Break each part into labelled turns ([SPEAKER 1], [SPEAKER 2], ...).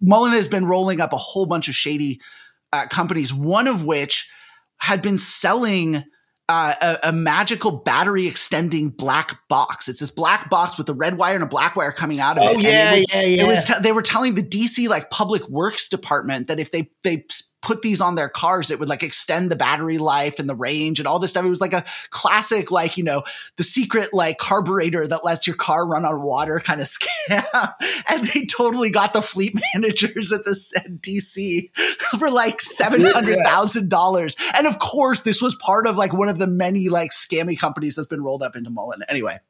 [SPEAKER 1] Mullen has been rolling up a whole bunch of shady uh, companies, one of which had been selling uh, a, a, magical battery extending black box. It's this black box with a red wire and a black wire coming out of it.
[SPEAKER 2] Oh yeah, yeah, yeah.
[SPEAKER 1] It was t- they were telling the DC like public works department that if they they put these on their cars, it would like extend the battery life and the range and all this stuff. It was like a classic, like, you know, the secret like carburetor that lets your car run on water kind of scam. and they totally got the fleet managers at the DC for like $700,000. And of course, this was part of like one of the many like scammy companies that's been rolled up into Mullen. Anyway.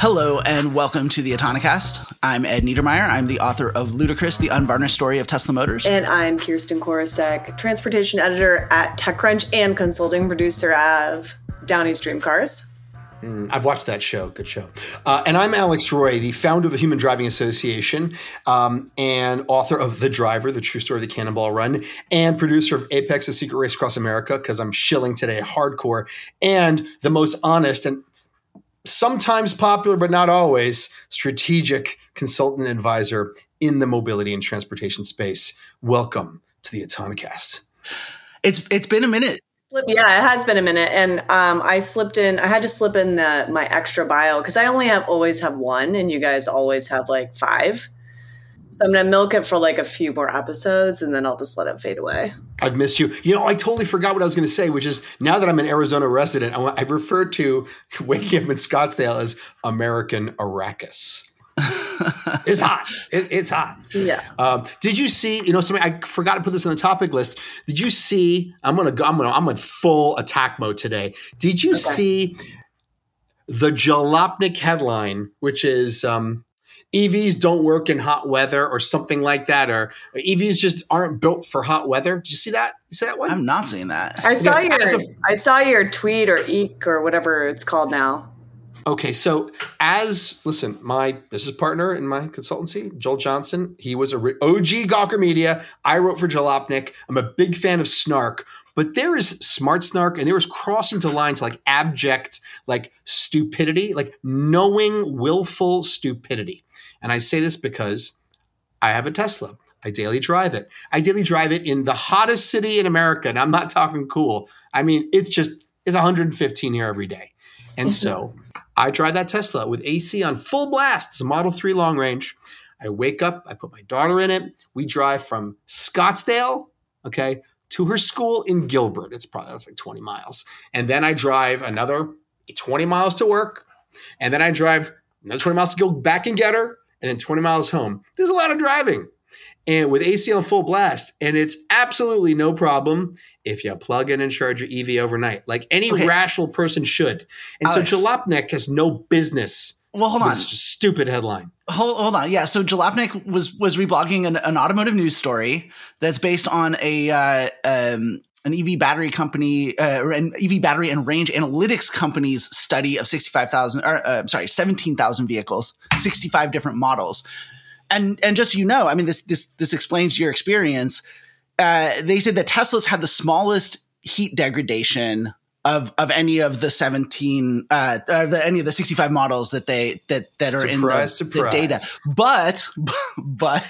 [SPEAKER 1] Hello and welcome to the Autonocast. I'm Ed Niedermeyer. I'm the author of Ludicrous, the unvarnished story of Tesla Motors.
[SPEAKER 3] And I'm Kirsten Korosek, transportation editor at TechCrunch and consulting producer of Downey's Dream Cars.
[SPEAKER 2] Mm, I've watched that show. Good show. Uh, and I'm Alex Roy, the founder of the Human Driving Association um, and author of The Driver, the true story of the Cannonball Run, and producer of Apex, the secret race across America, because I'm shilling today hardcore, and the most honest and sometimes popular, but not always, strategic consultant advisor in the mobility and transportation space. Welcome to the Autonocast.
[SPEAKER 1] It's it's been a minute.
[SPEAKER 3] Yeah, it has been a minute, and um, I slipped in. I had to slip in the my extra bio because I only have always have one, and you guys always have like five. So I'm gonna milk it for like a few more episodes, and then I'll just let it fade away.
[SPEAKER 2] I've missed you. You know, I totally forgot what I was going to say, which is now that I'm an Arizona resident, I, have referred to waking up in Scottsdale as American Arrakis. it's hot. It, it's hot.
[SPEAKER 3] Yeah.
[SPEAKER 2] Um, did you see? You know, something I forgot to put this on the topic list. Did you see? I'm gonna go. I'm gonna. I'm in full attack mode today. Did you okay. see the Jalopnik headline, which is um, EVs don't work in hot weather or something like that, or EVs just aren't built for hot weather. Did you see that? You see that one?
[SPEAKER 1] I'm not seeing that.
[SPEAKER 3] I saw your a, I saw your tweet or eek or whatever it's called now.
[SPEAKER 2] Okay, so as listen, my business partner in my consultancy, Joel Johnson, he was a re- OG Gawker Media. I wrote for Jalopnik. I'm a big fan of Snark, but there is smart snark and there is crossing to lines like abject, like stupidity, like knowing willful stupidity. And I say this because I have a Tesla. I daily drive it. I daily drive it in the hottest city in America. And I'm not talking cool. I mean, it's just, it's 115 here every day. And so I drive that Tesla with AC on full blast. It's a Model 3 long range. I wake up, I put my daughter in it. We drive from Scottsdale, okay, to her school in Gilbert. It's probably that's like 20 miles. And then I drive another 20 miles to work. And then I drive another 20 miles to go back and get her and then 20 miles home. There's a lot of driving. And with AC on full blast, and it's absolutely no problem if you plug in and charge your EV overnight, like any okay. rational person should. And Alex, so Jalopnik has no business.
[SPEAKER 1] Well, hold on.
[SPEAKER 2] Stupid headline.
[SPEAKER 1] Hold, hold on. Yeah. So Jalopnik was was reblogging an, an automotive news story that's based on a uh, um, an EV battery company, uh, an EV battery and range analytics company's study of 65,000, or uh, sorry, 17,000 vehicles, 65 different models. And, and just so you know, I mean, this, this, this explains your experience. Uh, they said that Teslas had the smallest heat degradation of, of any of the 17, uh, the, any of the 65 models that they, that, that surprise, are in the, the data. But, but,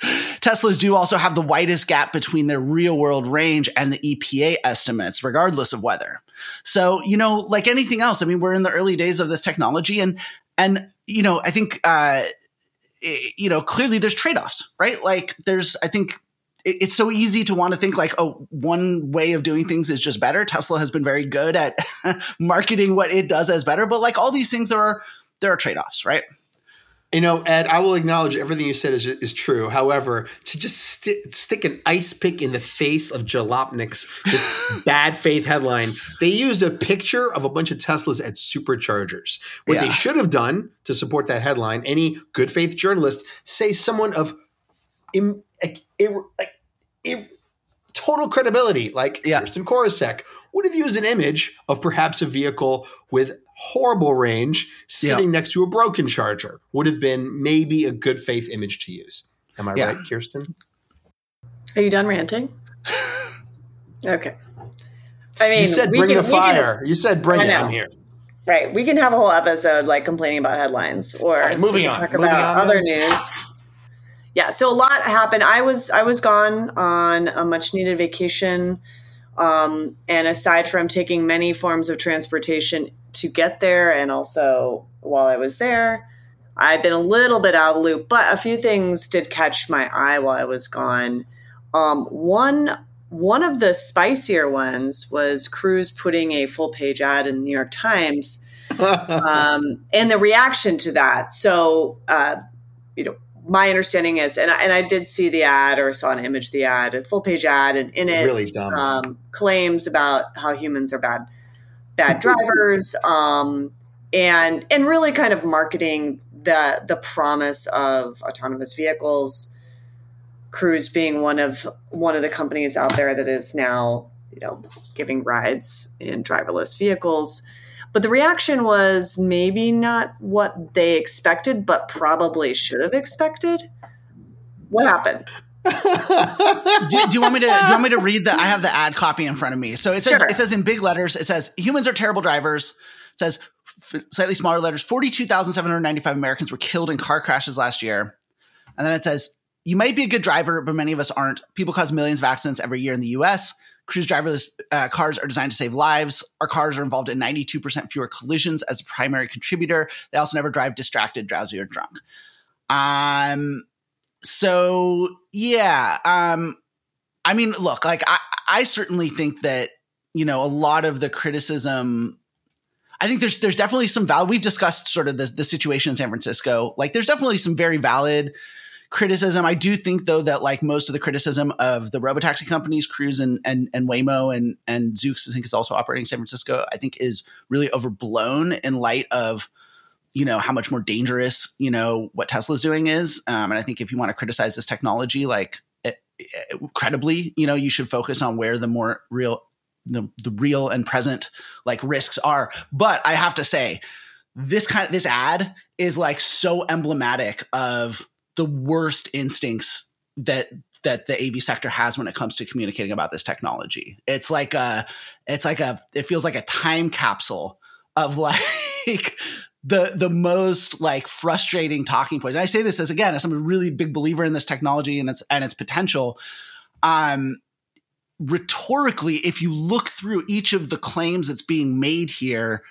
[SPEAKER 1] Teslas do also have the widest gap between their real world range and the EPA estimates, regardless of weather. So, you know, like anything else, I mean, we're in the early days of this technology and, and, you know, I think, uh, you know, clearly there's trade offs, right? Like there's, I think it, it's so easy to want to think like, oh, one way of doing things is just better. Tesla has been very good at marketing what it does as better, but like all these things there are, there are trade offs, right?
[SPEAKER 2] You know, Ed, I will acknowledge everything you said is, is true. However, to just st- stick an ice pick in the face of Jalopnik's bad faith headline, they used a picture of a bunch of Teslas at superchargers. What yeah. they should have done to support that headline, any good faith journalist, say someone of Im, like, ir, like, ir, total credibility, like yeah. Kirsten Korosek, would have used an image of perhaps a vehicle with horrible range sitting yeah. next to a broken charger would have been maybe a good faith image to use. Am I yeah. right, Kirsten?
[SPEAKER 3] Are you done ranting? okay. I mean,
[SPEAKER 2] you said bring can, the fire. Can, you said bring it. I'm here.
[SPEAKER 3] Right. We can have a whole episode like complaining about headlines or
[SPEAKER 2] right, moving on.
[SPEAKER 3] talk
[SPEAKER 2] Moving
[SPEAKER 3] about
[SPEAKER 2] on,
[SPEAKER 3] other
[SPEAKER 2] then.
[SPEAKER 3] news. Yeah, so a lot happened. I was I was gone on a much needed vacation. Um, and aside from taking many forms of transportation to get there and also while I was there, I've been a little bit out of the loop, but a few things did catch my eye while I was gone. Um, one one of the spicier ones was Cruise putting a full page ad in the New York Times, um, and the reaction to that. So, uh, you know, my understanding is, and I, and I did see the ad or saw an image of the ad, a full page ad, and in it,
[SPEAKER 2] Really dumb.
[SPEAKER 3] um, claims about how humans are bad, bad drivers, um, and and really kind of marketing the the promise of autonomous vehicles. Cruise being one of one of the companies out there that is now you know giving rides in driverless vehicles. But the reaction was maybe not what they expected, but probably should have expected. What happened?
[SPEAKER 1] Do, do you want me to do you want me to read the I have the ad copy in front of me. So it says
[SPEAKER 3] Sure.
[SPEAKER 1] it says in big letters, it says humans are terrible drivers. It says f- slightly smaller letters, 42,795 Americans were killed in car crashes last year. And then it says you might be a good driver, but many of us aren't. People cause millions of accidents every year in the US. Cruise driverless uh, cars are designed to save lives. Our cars are involved in 92% fewer collisions as a primary contributor. They also never drive distracted, drowsy, or drunk. Um, so yeah, um, I mean, look, like I, I certainly think that you know a lot of the criticism. I think there's there's definitely some valid. We've discussed sort of the the situation in San Francisco. Like, there's definitely some very valid criticism. I do think though that like most of the criticism of the robotaxi companies, Cruise and and and Waymo and and Zoox, I think is also operating in San Francisco. I think is really overblown in light of you know how much more dangerous you know what Tesla's doing is. Um, and I think if you want to criticize this technology, like it, it, credibly, you know, you should focus on where the more real the, the real and present like risks are. But I have to say, this kind of this ad is like so emblematic of the worst instincts that that the AV sector has when it comes to communicating about this technology. It's like a it's like a it feels like a time capsule of like the the most like frustrating talking point. And I say this as again as I'm a really big believer in this technology and its and its potential. Um rhetorically, if you look through each of the claims that's being made here,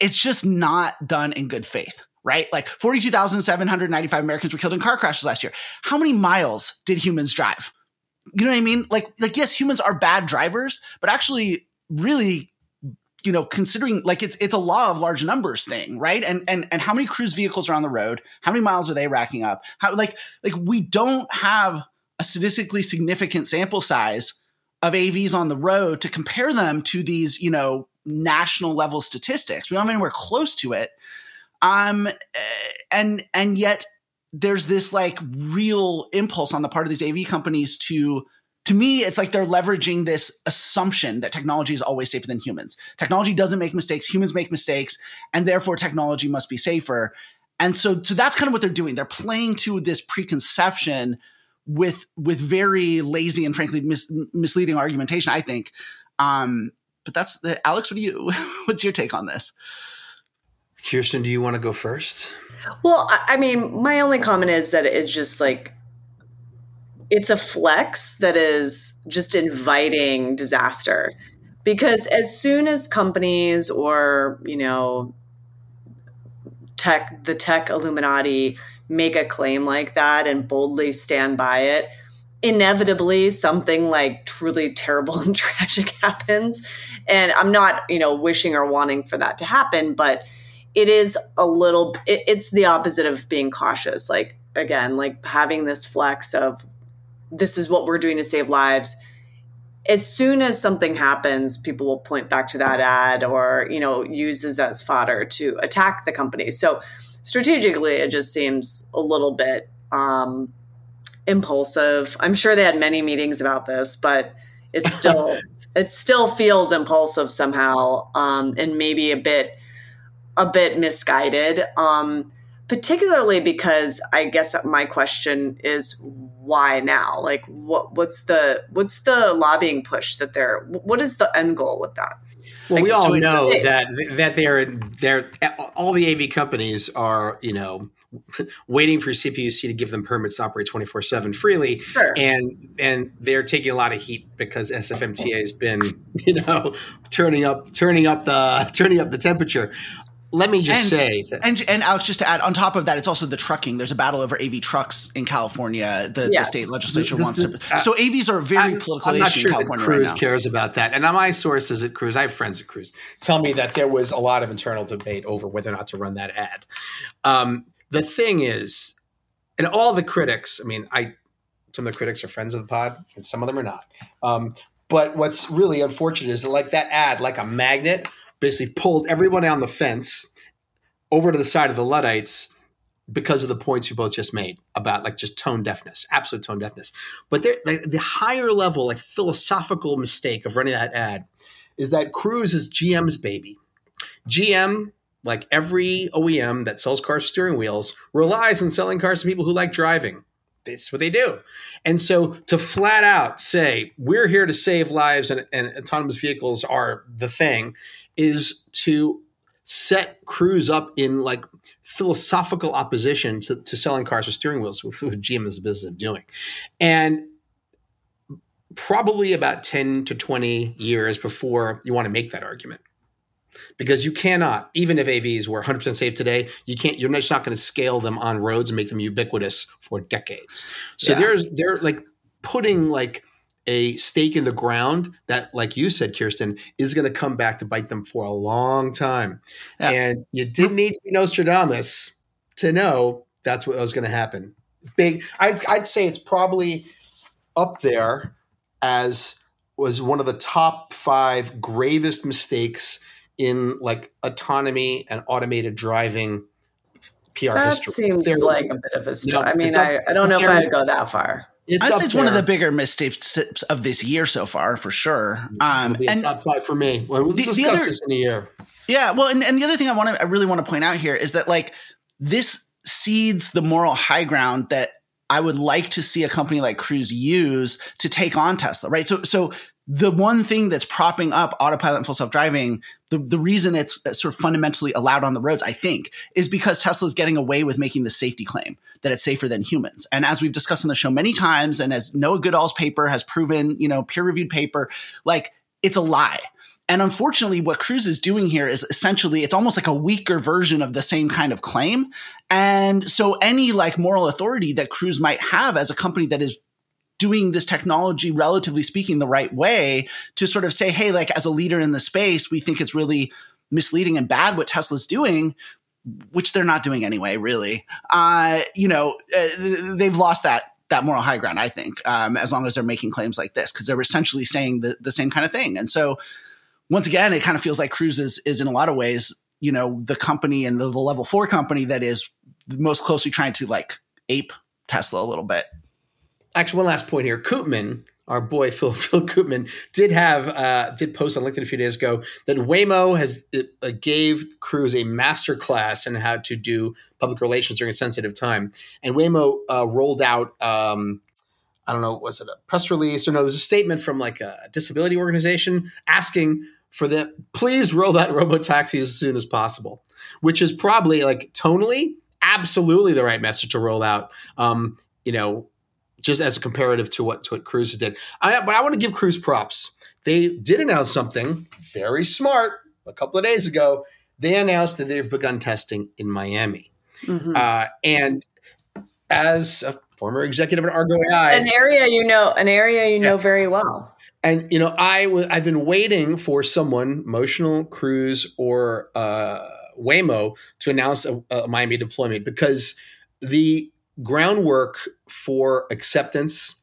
[SPEAKER 1] it's just not done in good faith, right? Like 42,795 Americans were killed in car crashes last year. How many miles did humans drive? You know what I mean? Like, like yes, humans are bad drivers, but actually, really, you know, considering like it's it's a law of large numbers thing, right? And and and how many cruise vehicles are on the road? How many miles are they racking up? How like like we don't have a statistically significant sample size of AVs on the road to compare them to these, you know, national level statistics. We don't have anywhere close to it. Um, eh, and and yet there's this like real impulse on the part of these AV companies to to me it's like they're leveraging this assumption that technology is always safer than humans. Technology doesn't make mistakes, humans make mistakes, and therefore technology must be safer. And so so that's kind of what they're doing. They're playing to this preconception with with very lazy and frankly mis- misleading argumentation, I think. Um, but that's the Alex. What do you? What's your take on this?
[SPEAKER 2] Kirsten, do you want to go first?
[SPEAKER 3] Well, I I mean, my only comment is that it's just like it's a flex that is just inviting disaster. Because as soon as companies or, you know, tech the tech illuminati make a claim like that and boldly stand by it, inevitably something like truly terrible and tragic happens. And I'm not, you know, wishing or wanting for that to happen, but it is a little it, it's the opposite of being cautious like again like having this flex of this is what we're doing to save lives. As soon as something happens people will point back to that ad or you know uses as fodder to attack the company. So strategically it just seems a little bit um impulsive. I'm sure they had many meetings about this but it's still it still feels impulsive somehow um and maybe a bit a bit misguided um particularly because i guess my question is why now like what what's the what's the lobbying push that they're what is the end goal with that
[SPEAKER 2] Well, we all
[SPEAKER 1] so
[SPEAKER 2] know
[SPEAKER 3] it-
[SPEAKER 2] that that they're they're all the AV companies are you know waiting for CPUC to give them permits to operate twenty four seven freely,
[SPEAKER 3] Sure.
[SPEAKER 2] and and they're taking a lot of heat because SFMTA has been you know turning up turning up the turning up the temperature. Let me just
[SPEAKER 1] And-
[SPEAKER 2] say that
[SPEAKER 1] And and Alex, just to add on top of that, it's also the trucking. There's a battle over AV trucks in California. The,
[SPEAKER 3] Yes.
[SPEAKER 1] the state legislature
[SPEAKER 2] This-
[SPEAKER 1] wants
[SPEAKER 2] this-
[SPEAKER 1] to. So AVs are a very
[SPEAKER 2] I'm,
[SPEAKER 1] political
[SPEAKER 2] I'm not
[SPEAKER 1] issue
[SPEAKER 2] sure
[SPEAKER 1] in
[SPEAKER 2] that Cruise
[SPEAKER 1] right now.
[SPEAKER 2] cares about that. And my sources at Cruise, I have friends at Cruise, tell me that there was a lot of internal debate over whether or not to run that ad. Um, the thing is, and all the critics, I mean, I some of the critics are friends of the pod, and some of them are not. Um, but what's really unfortunate is that, like that ad, like a magnet, basically pulled everyone down the fence over to the side of the Luddites because of the points you both just made about like just tone deafness, absolute tone deafness. But there, like, the higher level, like philosophical mistake of running that ad is that Cruise is GM's baby. GM, like every OEM that sells cars steering wheels, relies on selling cars to people who like driving. That's what they do. And so to flat out say, we're here to save lives and, and autonomous vehicles are the thing, is to set Cruise up in like philosophical opposition to, to selling cars with steering wheels, which GM is the business of doing. And probably about 10 to 20 years before you want to make that argument. Because you cannot, even if AVs were 100% safe today, you can't. You're just not going to scale them on roads and make them ubiquitous for decades. So
[SPEAKER 1] Yeah.
[SPEAKER 2] there's they're like putting like a stake in the ground that, like you said, Kirsten, is going to come back to bite them for a long time.
[SPEAKER 1] Yeah.
[SPEAKER 2] And you didn't need to be Nostradamus to know that's what was going to happen. Big, I'd, I'd say it's probably up there as was one of the top five gravest mistakes in like autonomy and automated driving PR
[SPEAKER 3] that
[SPEAKER 2] history.
[SPEAKER 3] seems
[SPEAKER 2] There-
[SPEAKER 3] like a bit of a stretch.
[SPEAKER 2] No,
[SPEAKER 3] I mean, I, I don't know if. I'd go that far.
[SPEAKER 2] It's
[SPEAKER 1] I'd say it's one of the bigger mistakes of this year so far, for sure. Um,
[SPEAKER 2] It'll be a
[SPEAKER 1] and
[SPEAKER 2] top five for me. Well,
[SPEAKER 1] The- the other-
[SPEAKER 2] this in a year.
[SPEAKER 1] Yeah, well, and, and the other thing I want to, I really want to point out here is that like this cedes the moral high ground that I would like to see a company like Cruise use to take on Tesla, right? So, so the one thing that's propping up autopilot and full self driving, the, the reason it's sort of fundamentally allowed on the roads, I think, is because Tesla's getting away with making the safety claim that it's safer than humans. And as we've discussed on the show many times, and as Noah Goodall's paper has proven, you know, peer reviewed paper, like it's a lie. And unfortunately, what Cruise is doing here is essentially it's almost like a weaker version of the same kind of claim. And so any like moral authority that Cruise might have as a company that is doing this technology, relatively speaking, the right way to sort of say, hey, like as a leader in the space, we think it's really misleading and bad what Tesla's doing, which they're not doing anyway, really. Uh, you know, uh, they've lost that that moral high ground, I think, um, as long as they're making claims like this, because they're essentially saying the, the same kind of thing. And so once again, it kind of feels like Cruise is, is in a lot of ways, you know, the company and the, the level four company that is most closely trying to like ape Tesla a little bit.
[SPEAKER 2] Actually, one last point here. Koopman, our boy Phil Phil Koopman, did have uh, did post on LinkedIn a few days ago that Waymo has uh, gave Cruise a master class in how to do public relations during a sensitive time, and Waymo uh, rolled out. Um, I don't know, was it a press release or no? It was a statement from like a disability organization asking for the please roll out robo taxi as soon as possible, which is probably like tonally absolutely the right message to roll out. Um, you know, just as a comparative to what to what Cruise did. I, but I want to give Cruise props. They did announce something very smart a couple of days ago. They announced that they've begun testing in Miami,
[SPEAKER 3] Mhm.
[SPEAKER 2] uh, and as a former executive at Argo AI,
[SPEAKER 3] an area you know, an area you know very well.
[SPEAKER 2] and you know, I was I've been waiting for someone, Motional Cruise or uh, Waymo, to announce a, a Miami deployment because the groundwork for acceptance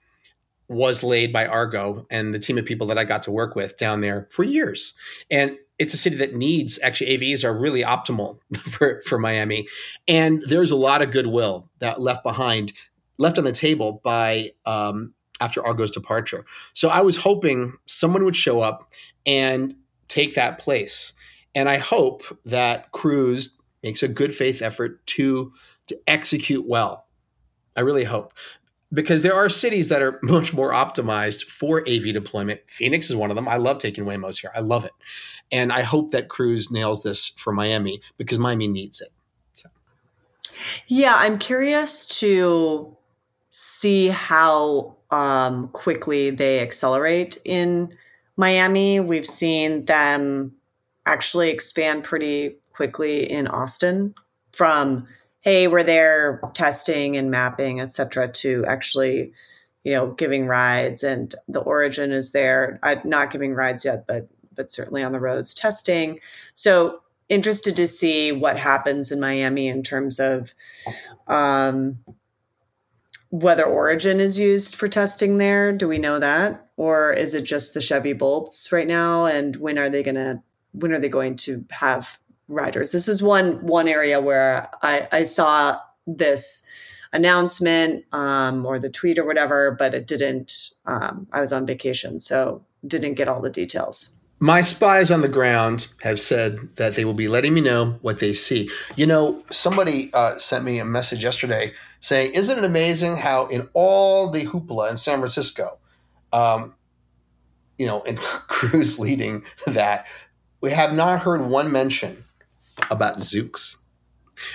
[SPEAKER 2] was laid by Argo and the team of people that I got to work with down there for years. And it's a city that needs actually AVs are really optimal for, for Miami. And there's a lot of goodwill that left behind, left on the table by um, after Argo's departure. So I was hoping someone would show up and take that place. And I hope that Cruise makes a good faith effort to to execute well. I really hope. because there are cities that are much more optimized for AV deployment. Phoenix is one of them. I love taking Waymos here. I love it. And I hope that Cruise nails this for Miami because Miami needs it. So.
[SPEAKER 3] Yeah, I'm curious to see how um, quickly they accelerate in Miami. We've seen them actually expand pretty quickly in Austin from hey, we're there testing and mapping, et cetera, to actually, you know, giving rides and the origin is there. I, not giving rides yet, but but certainly on the roads testing. So interested to see what happens in Miami in terms of um, whether Origin is used for testing there. Do we know that, or is it just the Chevy Bolts right now? And when are they going to when are they going to have riders? This is one one area where I, I saw this announcement um, or the tweet or whatever, but it didn't. Um, I was on vacation, so didn't get all the details.
[SPEAKER 2] My spies on the ground have said that they will be letting me know what they see. You know, somebody uh, sent me a message yesterday saying, Isn't it amazing how, in all the hoopla in San Francisco, um, you know, and Cruise leading that, we have not heard one mention about Zoox.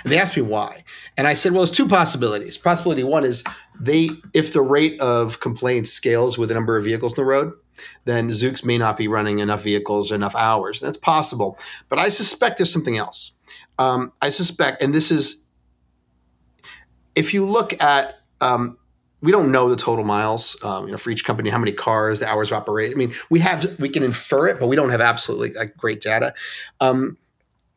[SPEAKER 2] And they asked me why. And I said, well, there's two possibilities. Possibility one is they, if the rate of complaints scales with the number of vehicles in the road, then Zoox may not be running enough vehicles, enough hours. That's possible. But I suspect there's something else. Um, I suspect, and this is, if you look at, um, we don't know the total miles, um, you know, for each company, how many cars, the hours of operation. I mean, we have, we can infer it, but we don't have absolutely like, great data. Um,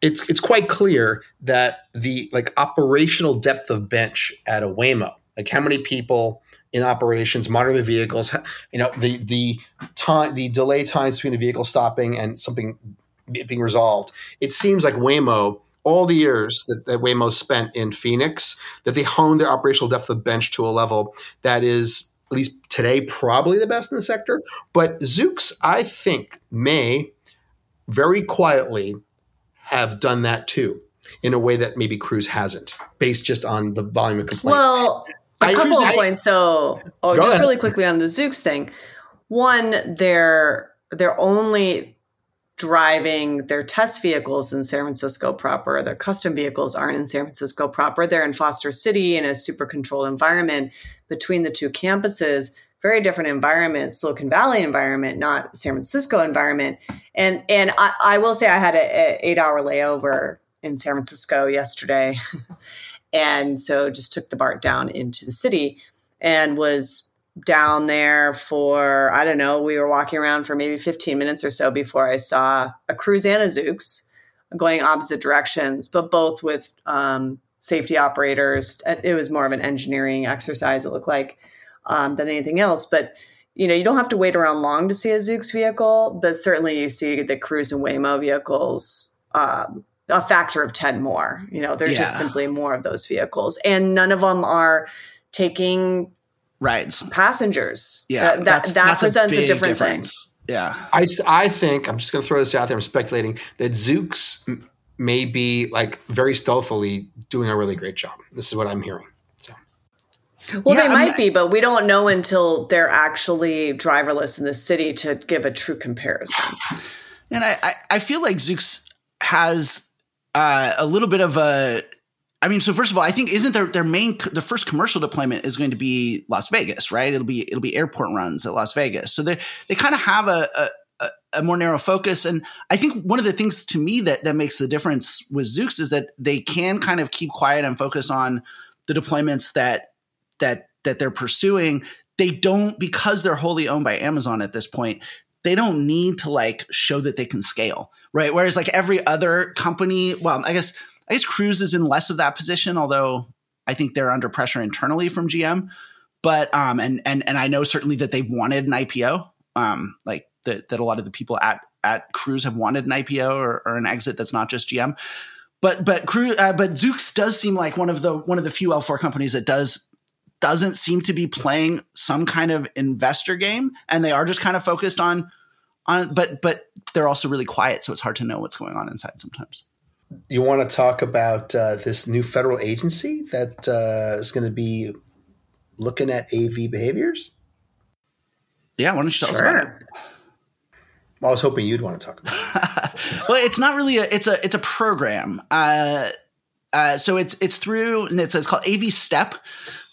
[SPEAKER 2] it's it's quite clear that the like operational depth of bench at a Waymo, like how many people in operations, monitor the vehicles, you know, the the time, the delay times between a vehicle stopping and something being resolved. It seems like Waymo, all the years that, that Waymo spent in Phoenix, that they honed their operational depth of bench to a level that is at least today probably the best in the sector. But Zoox, I think, may very quietly have done that too in a way that maybe Cruise hasn't, based just on the volume of complaints.
[SPEAKER 3] Well, a I couple of points. So, oh, just ahead. really quickly on the Zoox thing. One, they're they're only driving their test vehicles in San Francisco proper. Their custom vehicles aren't in San Francisco proper. They're in Foster City in a super controlled environment between the two campuses. Very different environment, Silicon Valley environment, not San Francisco environment. And and I, I will say I had an eight hour layover in San Francisco yesterday. And so just took the BART down into the city and was down there for, I don't know, we were walking around for maybe 15 minutes or so before I saw a cruise and a Zoox going opposite directions, but both with um, safety operators. It was more of an engineering exercise, it looked like, um, than anything else. But you know, you don't have to wait around long to see a Zoox vehicle, but certainly you see the Cruise and Waymo vehicles um, a factor of 10 more. You know, there's yeah. just simply more of those vehicles. And none of them are taking
[SPEAKER 1] rides
[SPEAKER 3] passengers.
[SPEAKER 1] Yeah.
[SPEAKER 3] That
[SPEAKER 1] that's,
[SPEAKER 3] that
[SPEAKER 1] that's
[SPEAKER 3] presents
[SPEAKER 1] a,
[SPEAKER 3] a different
[SPEAKER 1] difference.
[SPEAKER 3] thing.
[SPEAKER 1] Yeah.
[SPEAKER 2] I, I think, I'm just going to throw this out there. I'm speculating that Zoox may be like very stealthily doing a really great job. This is what I'm hearing.
[SPEAKER 3] Well, yeah, they might be, but we don't know until they're actually driverless in the city to give a true comparison.
[SPEAKER 1] And I, I, I feel like Zoox has uh, a little bit of a I mean, so first of all, I think isn't their their main the first commercial deployment is going to be Las Vegas, right? It'll be it'll be airport runs at Las Vegas. So they they kind of have a, a, a more narrow focus, and I think one of the things to me that that makes the difference with Zoox is that they can kind of keep quiet and focus on the deployments that that that they're pursuing. They don't because they're wholly owned by Amazon at this point. They don't need to like show that they can scale right? Whereas like every other company, well, I guess I guess Cruise is in less of that position, although I think they're under pressure internally from GM. But um, and and and I know certainly that they wanted an IPO, um, like that that a lot of the people at at Cruise have wanted an IPO or, or an exit that's not just GM. But but Cruise, uh, but Zoox does seem like one of the one of the few L4 companies that does doesn't seem to be playing some kind of investor game, and they are just kind of focused on on but but they're also really quiet so it's hard to know what's going on inside sometimes
[SPEAKER 2] you want to talk about uh, this new federal agency that uh, is going to be looking at AV behaviors?
[SPEAKER 1] Yeah, why don't you tell sure. us about it?
[SPEAKER 2] I was hoping you'd want to talk about it.
[SPEAKER 1] well, it's not really a it's a it's a program. Uh, uh, so it's it's through and it's, it's called AV Step,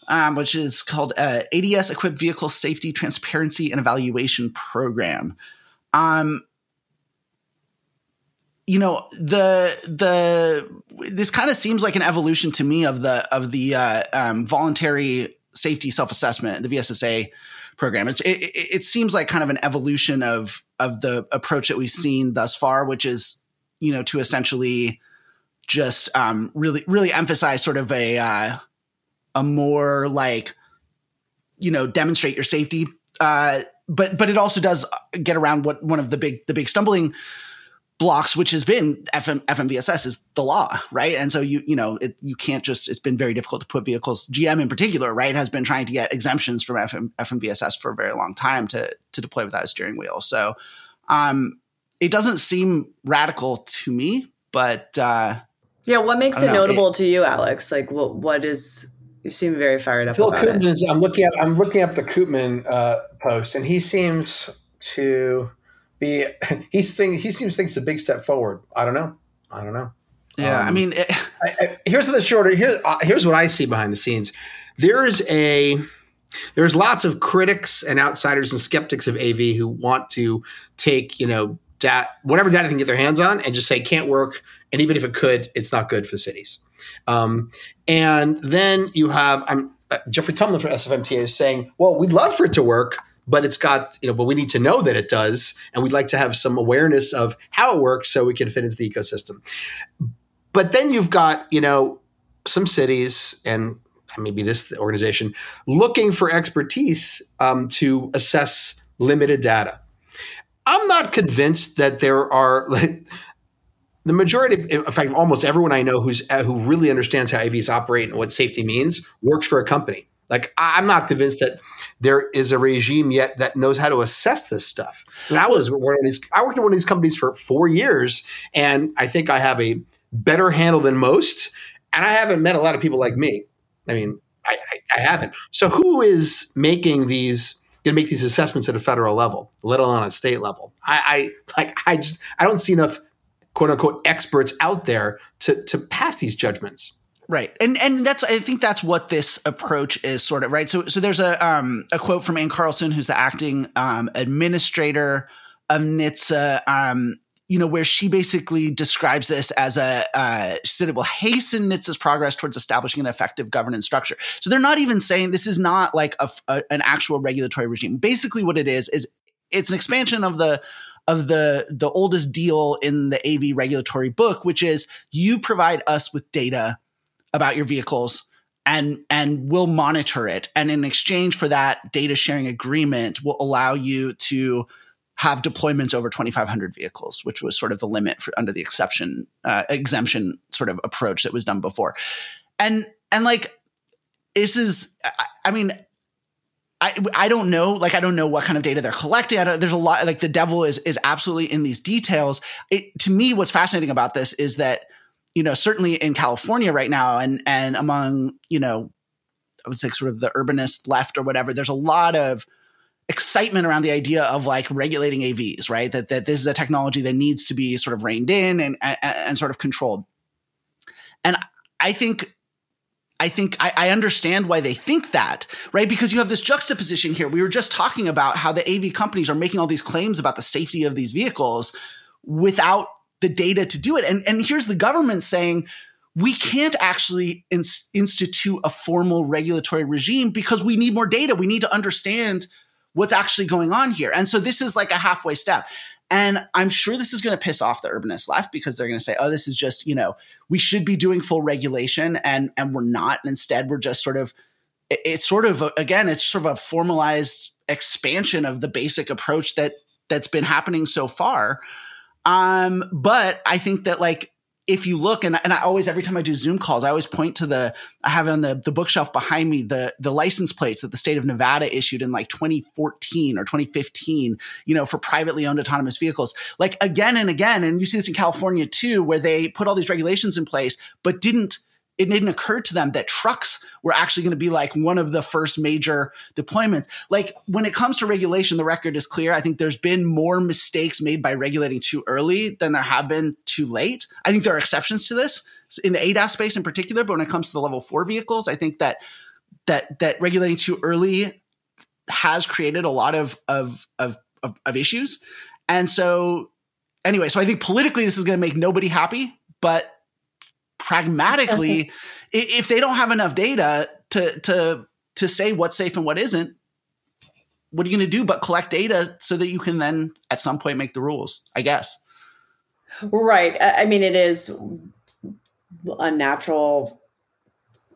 [SPEAKER 1] um, which is called uh, ADS Equipped Vehicle Safety Transparency and Evaluation Program. Um, you know the the this kind of seems like an evolution to me of the of the uh, um, voluntary safety self assessment, the VSSA program. It's, it, it seems like kind of an evolution of of the approach that we've seen thus far, which is you know to essentially just um, really really emphasize sort of a uh, a more like you know demonstrate your safety. Uh, but but it also does get around what one of the big the big stumbling blocks, which has been FM, FMVSS is the law, right? And so you, you know, it, you can't just, it's been very difficult to put vehicles, GM in particular, right, has been trying to get exemptions from FM, FMVSS for a very long time to, to deploy without a steering wheel. So, um, it doesn't seem radical to me, but, uh,
[SPEAKER 3] yeah, what makes it know, notable it, to you, Alex? Like what, what is, you seem very fired up.
[SPEAKER 2] Phil Koopman, I'm looking at, I'm looking up the Koopman, uh, post and he seems to, be he's think he seems to think it's a big step forward. I don't know. I don't know.
[SPEAKER 1] Yeah, um, I mean, it,
[SPEAKER 2] I, I, here's the shorter. Here's uh, here's what I see behind the scenes. There's a there's lots of critics and outsiders and skeptics of AV who want to take you know dat whatever data they can get their hands on and just say can't work. And even if it could, it's not good for cities. Um, and then you have I'm uh, Jeffrey Tumlin from SFMTA is saying, well, we'd love for it to work, but it's got you know but we need to know that it does and we'd like to have some awareness of how it works so we can fit into the ecosystem. But then you've got you know some cities and maybe this organization looking for expertise um, to assess limited data. I'm not convinced that there are like the majority in fact almost everyone i know who's uh, who really understands how avs operate and what safety means works for a company like I'm not convinced that there is a regime yet that knows how to assess this stuff. And I was one of these. I worked at one of these companies for four years, and I think I have a better handle than most. And I haven't met a lot of people like me. I mean, I, I, I haven't. So who is making these? Going to make these assessments at a federal level, let alone a state level? I, I like. I just. I don't see enough quote unquote experts out there to to pass these judgments.
[SPEAKER 1] Right. And and that's I think that's what this approach is sort of, right? So so there's a um a quote from Ann Carlson who's the acting um administrator of NHTSA um you know where she basically describes this as a uh, she said it will hasten NHTSA's progress towards establishing an effective governance structure. So they're not even saying this is not like a, a, an actual regulatory regime. Basically what it is is it's an expansion of the of the the oldest deal in the AV regulatory book which is you provide us with data about your vehicles and and we'll monitor it. And in exchange for that data sharing agreement will allow you to have deployments over 2500 vehicles which was sort of the limit for under the exception uh, exemption sort of approach that was done before. And and like this is I, I mean I, I don't know like I don't know what kind of data they're collecting. there's a lot like the devil is is absolutely in these details. It, to me, what's fascinating about this is that you know, certainly in California right now and and among, you know, I would say sort of the urbanist left or whatever, there's a lot of excitement around the idea of like regulating AVs, right? That that this is a technology that needs to be sort of reined in and and, and sort of controlled. And I think I think I, I, understand why they think that, right? Because you have this juxtaposition here. We were just talking about how the AV companies are making all these claims about the safety of these vehicles without the data to do it. And, and here's the government saying, we can't actually institute a formal regulatory regime because we need more data. We need to understand what's actually going on here. And so this is like a halfway step. And I'm sure this is going to piss off the urbanist left because they're going to say, "Oh, this is just you know we should be doing full regulation and and we're not. And instead, we're just sort of it's sort of again it's sort of a formalized expansion of the basic approach that that's been happening so far." Um, but I think that like if you look and, and I always every time I do Zoom calls, I always point to the I have on the, the bookshelf behind me the the license plates that the state of Nevada issued in like 2014 or 2015, you know, for privately owned autonomous vehicles. Like again and again, and you see this in California too, where they put all these regulations in place, but didn't it didn't occur to them that trucks were actually going to be like one of the first major deployments. Like when it comes to regulation, the record is clear. I think there's been more mistakes made by regulating too early than there have been too late. I think there are exceptions to this in the ADAS space in particular, but when it comes to the level four vehicles, I think that that that regulating too early has created a lot of of of, of, of issues. And so anyway, so I think politically this is going to make nobody happy, but pragmatically, if they don't have enough data to to to say what's safe and what isn't, what are you going to do but collect data so that you can then at some point make the rules? I guess.
[SPEAKER 3] Right. I mean, it is a natural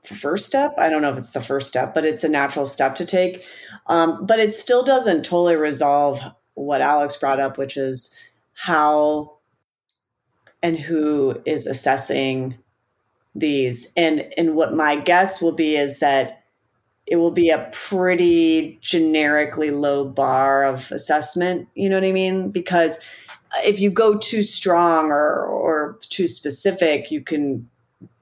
[SPEAKER 3] first step. I don't know if it's the first step, but it's a natural step to take. Um, but it still doesn't totally resolve what Alex brought up, which is how and who is assessing these. And and what my guess will be is that it will be a pretty generically low bar of assessment you know what i mean? Because if you go too strong or or too specific you can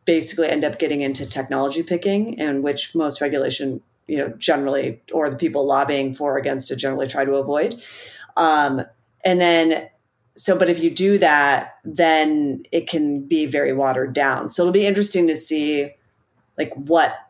[SPEAKER 3] basically end up getting into technology picking and which most regulation you know generally or the people lobbying for against it generally try to avoid. Um, and then so but if you do that then it can be very watered down. So it'll be interesting to see like what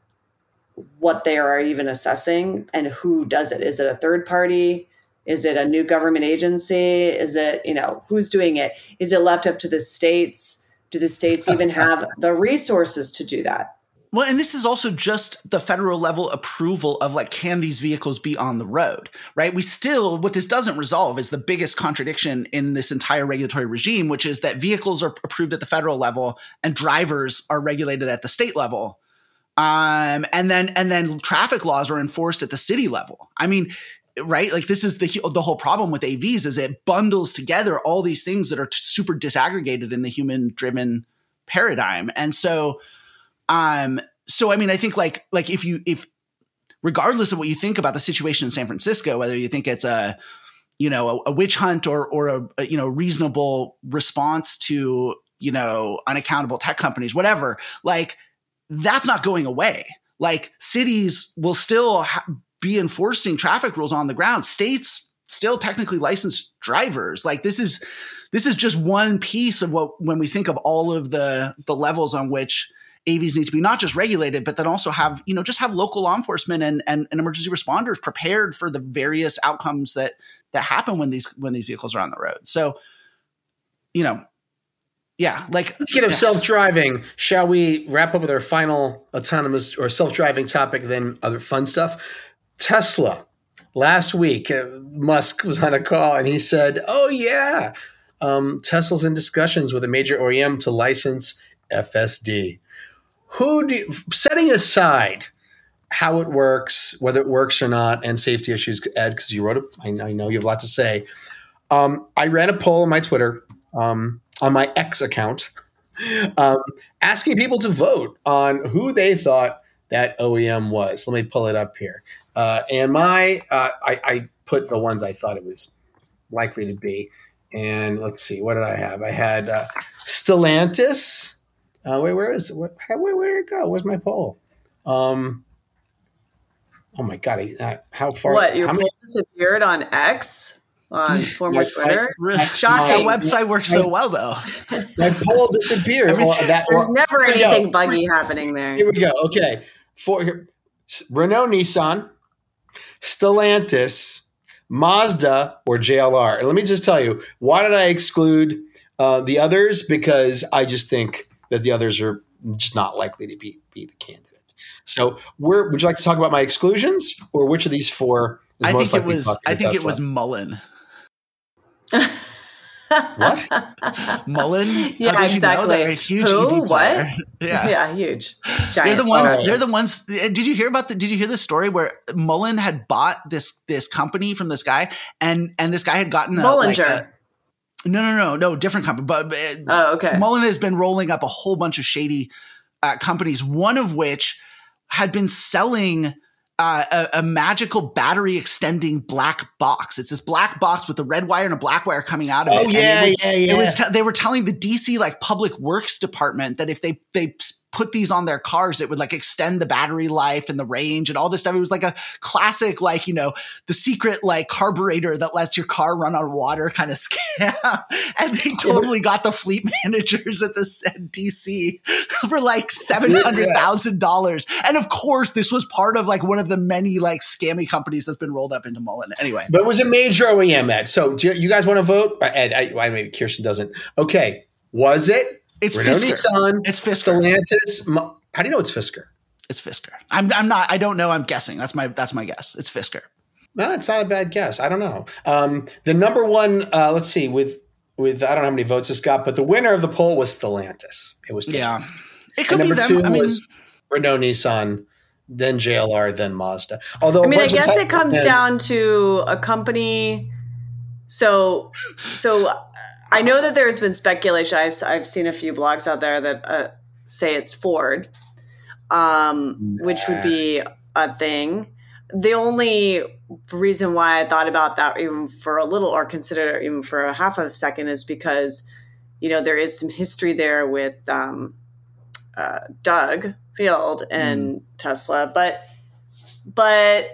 [SPEAKER 3] what they are even assessing and who does it. Is it a third party? Is it a new government agency? Is it you know who's doing it? Is it left up to the states? Do the states even have the resources to do that
[SPEAKER 1] well, and this is also just the federal level approval of like, can these vehicles be on the road, right? We still, what this doesn't resolve is the biggest contradiction in this entire regulatory regime, which is that vehicles are approved at the federal level and drivers are regulated at the state level. Um, and then, and then traffic laws are enforced at the city level. I mean, right? Like this is the the whole problem with AVs is it bundles together all these things that are super disaggregated in the human driven paradigm. And so, um, so I mean, I think like like if you if regardless of what you think about the situation in San Francisco, whether you think it's a you know a, a witch hunt or or a, a, you know reasonable response to you know unaccountable tech companies, whatever, like that's not going away. Like cities will still ha- be enforcing traffic rules on the ground. States still technically licensed drivers. Like this is this is just one piece of what when we think of all of the the levels on which AVs need to be not just regulated, but then also have, you know, just have local law enforcement and, and, and emergency responders prepared for the various outcomes that that happen when these when these vehicles are on the road. So, you know, yeah, like
[SPEAKER 2] speaking of yeah. self-driving, shall we wrap up with our final autonomous or self-driving topic, then other fun stuff? Tesla. Last week, uh, Musk was on a call and he said, "Oh yeah, um, Tesla's in discussions with a major OEM to license FSD." Who do you, setting aside how it works, whether it works or not, and safety issues, Ed, because you wrote it, I, know you have a lot to say. Um, I ran a poll on my Twitter, um, on my X account, um, asking people to vote on who they thought that OEM was. Let me pull it up here. Uh, and my, uh, I, I, put the ones I thought it was likely to be. And let's see, what did I have? I had uh, Stellantis. Uh, wait, where is it? Where, where, where did it go? Where's my poll? Um, oh my god, uh, how far?
[SPEAKER 3] What your
[SPEAKER 2] how
[SPEAKER 3] poll many, disappeared on X on former Twitter?
[SPEAKER 1] I, Shocking. My website works so well though.
[SPEAKER 2] My poll disappeared. I mean,
[SPEAKER 3] that, there's or, never anything buggy happening there.
[SPEAKER 2] Here we go. Okay, for here, Renault, Nissan, Stellantis, Mazda, or JLR. And let me just tell you, why did I exclude uh, the others? Because I just think that the others are just not likely to be, be the candidates. So, where would you like to talk about my exclusions, or which of these four?
[SPEAKER 1] I think it was. I think Tesla? it was Mullen.
[SPEAKER 2] what?
[SPEAKER 1] Mullen?
[SPEAKER 3] Yeah, exactly.
[SPEAKER 1] You know? a huge
[SPEAKER 3] Who?
[SPEAKER 1] EV
[SPEAKER 3] What? Yeah, yeah, huge. Giant.
[SPEAKER 1] They're the ones. They're the ones. Eh, did you hear about the? Did you hear the story where Mullen had bought this this company from this guy, and and this guy had gotten a,
[SPEAKER 3] Mullinger.
[SPEAKER 1] Like a, no, no, no, no, different company. But
[SPEAKER 3] oh, okay.
[SPEAKER 1] Mullen has been rolling up a whole bunch of shady uh, companies. One of which had been selling uh, a, a, magical battery extending black box. It's this black box with a red wire and a black wire coming out of
[SPEAKER 2] oh,
[SPEAKER 1] it.
[SPEAKER 2] yeah,
[SPEAKER 1] it
[SPEAKER 2] yeah, yeah.
[SPEAKER 1] It was te- they were telling the DC like public works department that if they they put these on their cars, it would like extend the battery life and the range and all this stuff. It was like a classic, like, you know, the secret like carburetor that lets your car run on water kind of scam. And they totally got the fleet managers at the DC for like $700,000. And of course, this was part of like one of the many like scammy companies that's been rolled up into Mullen. Anyway.
[SPEAKER 2] But it was a major OEM, Ed. So do you guys want to vote? Ed, I, I, maybe Kirsten doesn't. Okay. Was it
[SPEAKER 1] it's Renault Fisker. Nissan. It's Fisker.
[SPEAKER 2] Stellantis. How do you know it's Fisker?
[SPEAKER 1] It's Fisker. I'm, I'm not. I don't know. I'm guessing. That's my. That's my guess. It's Fisker.
[SPEAKER 2] No, it's not a bad guess. I don't know. Um, the number one. Uh, let's see. With with I don't know how many votes this got, but the winner of the poll was Stellantis. It was Stellantis.
[SPEAKER 1] yeah. It could
[SPEAKER 2] and
[SPEAKER 1] number be them.
[SPEAKER 2] two I mean, was Renault Nissan, then JLR, then Mazda. Although
[SPEAKER 3] I mean, I guess it comes down to a company. So so I know that there's been speculation. I've I've seen a few blogs out there that uh, say it's Ford, um, nah. which would be a thing. The only reason why I thought about that even for a little or considered it even for a half of a second is because you know there is some history there with um, uh, Doug Field and mm. Tesla, but but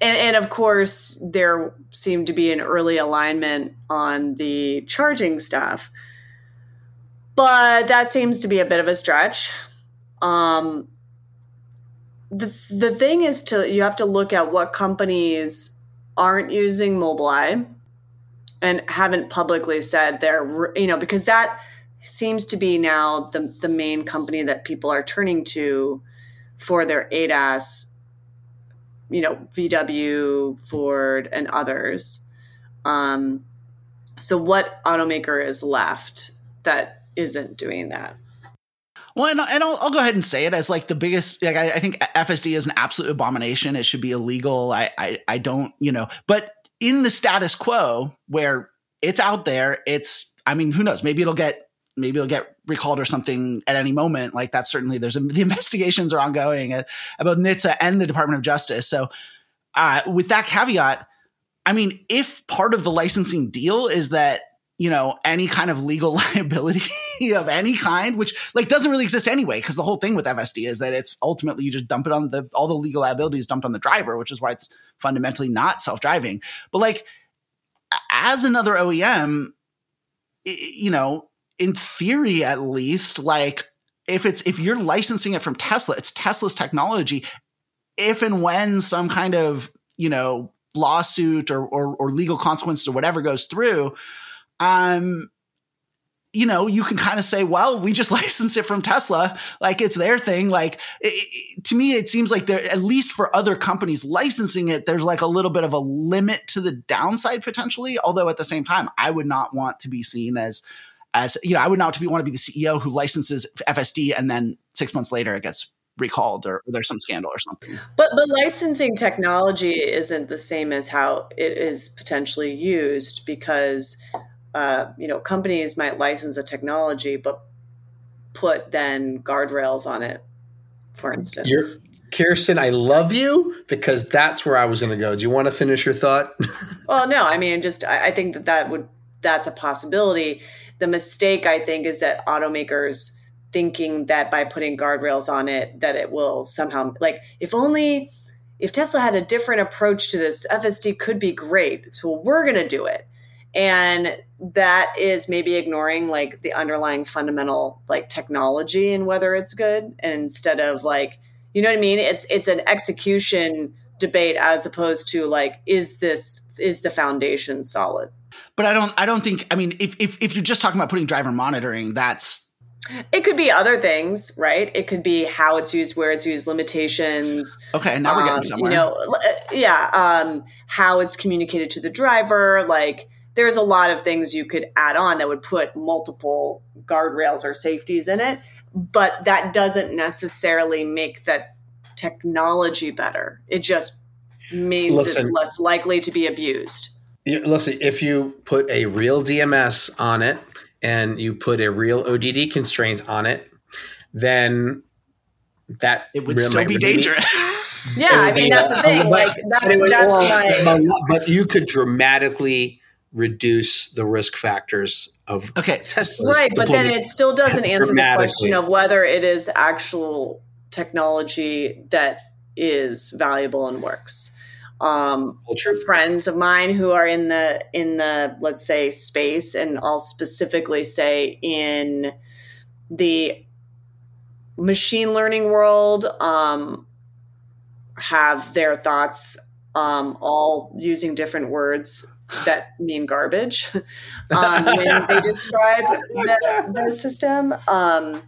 [SPEAKER 3] and, and of course, there seemed to be an early alignment on the charging stuff, but that seems to be a bit of a stretch. Um, the the thing is to you have to look at what companies aren't using Mobileye and haven't publicly said they're you know because that seems to be now the the main company that people are turning to for their ADAS you know, VW, Ford, and others. Um, so, what automaker is left that isn't doing that?
[SPEAKER 1] Well, and, and I'll, I'll, go ahead and say it as like the biggest. Like, I, I, think FSD is an absolute abomination. It should be illegal. I, I, I don't, you know, but in the status quo where it's out there, it's. I mean, who knows? Maybe it'll get maybe it'll get recalled or something at any moment. Like that's certainly there's a, the investigations are ongoing at, about NHTSA and the Department of Justice. So uh, with that caveat, I mean, if part of the licensing deal is that you know any kind of legal liability of any kind, which like doesn't really exist anyway, because the whole thing with FSD is that it's ultimately you just dump it on the all the legal liability is dumped on the driver, which is why it's fundamentally not self driving. But like as another OEM, you know in theory at least like if it's if you're licensing it from Tesla, it's Tesla's technology. If and when some kind of you know lawsuit or or, or legal consequences or whatever goes through, um, you know, you can kind of say, well, we just licensed it from Tesla. Like it's their thing. Like it, it, to me, it seems like there, at least for other companies licensing it, there's like a little bit of a limit to the downside potentially. Although at the same time, I would not want to be seen as as you know, I would not to be want to be the CEO who licenses FSD and then six months later it gets recalled or, or there's some scandal or something.
[SPEAKER 3] But but licensing technology isn't the same as how it is potentially used because uh, you know companies might license a technology but put then guardrails on it, for instance.
[SPEAKER 2] You're, Kirsten, I love you because that's where I was going to go. Do you want to finish your thought?
[SPEAKER 3] well, no, I mean, just I, I think that that would that's a possibility the mistake I think is that automakers thinking that by putting guardrails on it that it will somehow like if only if Tesla had a different approach to this FSD could be great. So we're going to do it. And that is maybe ignoring like the underlying fundamental like technology and whether it's good instead of like you know what I mean? It's it's an execution debate as opposed to like is this is the foundation solid?
[SPEAKER 1] But I don't I don't think I mean if if if you're just talking about putting driver monitoring, that's
[SPEAKER 3] it could be other things, right? It could be how it's used, where it's used, limitations.
[SPEAKER 1] Okay, and now we're getting um, somewhere.
[SPEAKER 3] You know, uh, yeah, um, how it's communicated to the driver. Like, there's a lot of things you could add on that would put multiple guardrails or safeties in it, but that doesn't necessarily make that technology better. It just means Listen, it's less likely to be abused
[SPEAKER 2] listen, if you put a real DMS on it and you put a real ODD constraint on it, then that
[SPEAKER 1] it would still be dangerous.
[SPEAKER 3] yeah, I mean that's the thing. Like that's that's
[SPEAKER 2] my. But you could dramatically reduce the risk factors of
[SPEAKER 1] okay
[SPEAKER 2] Teslas.
[SPEAKER 3] right but then it still doesn't answer the question of whether it is actual technology that is valuable and works um,
[SPEAKER 2] true.
[SPEAKER 3] friends of mine who are in the in the let's say space and i'll specifically say in the machine learning world um, have their thoughts um, all using different words that mean garbage um, when they describe the, the system um,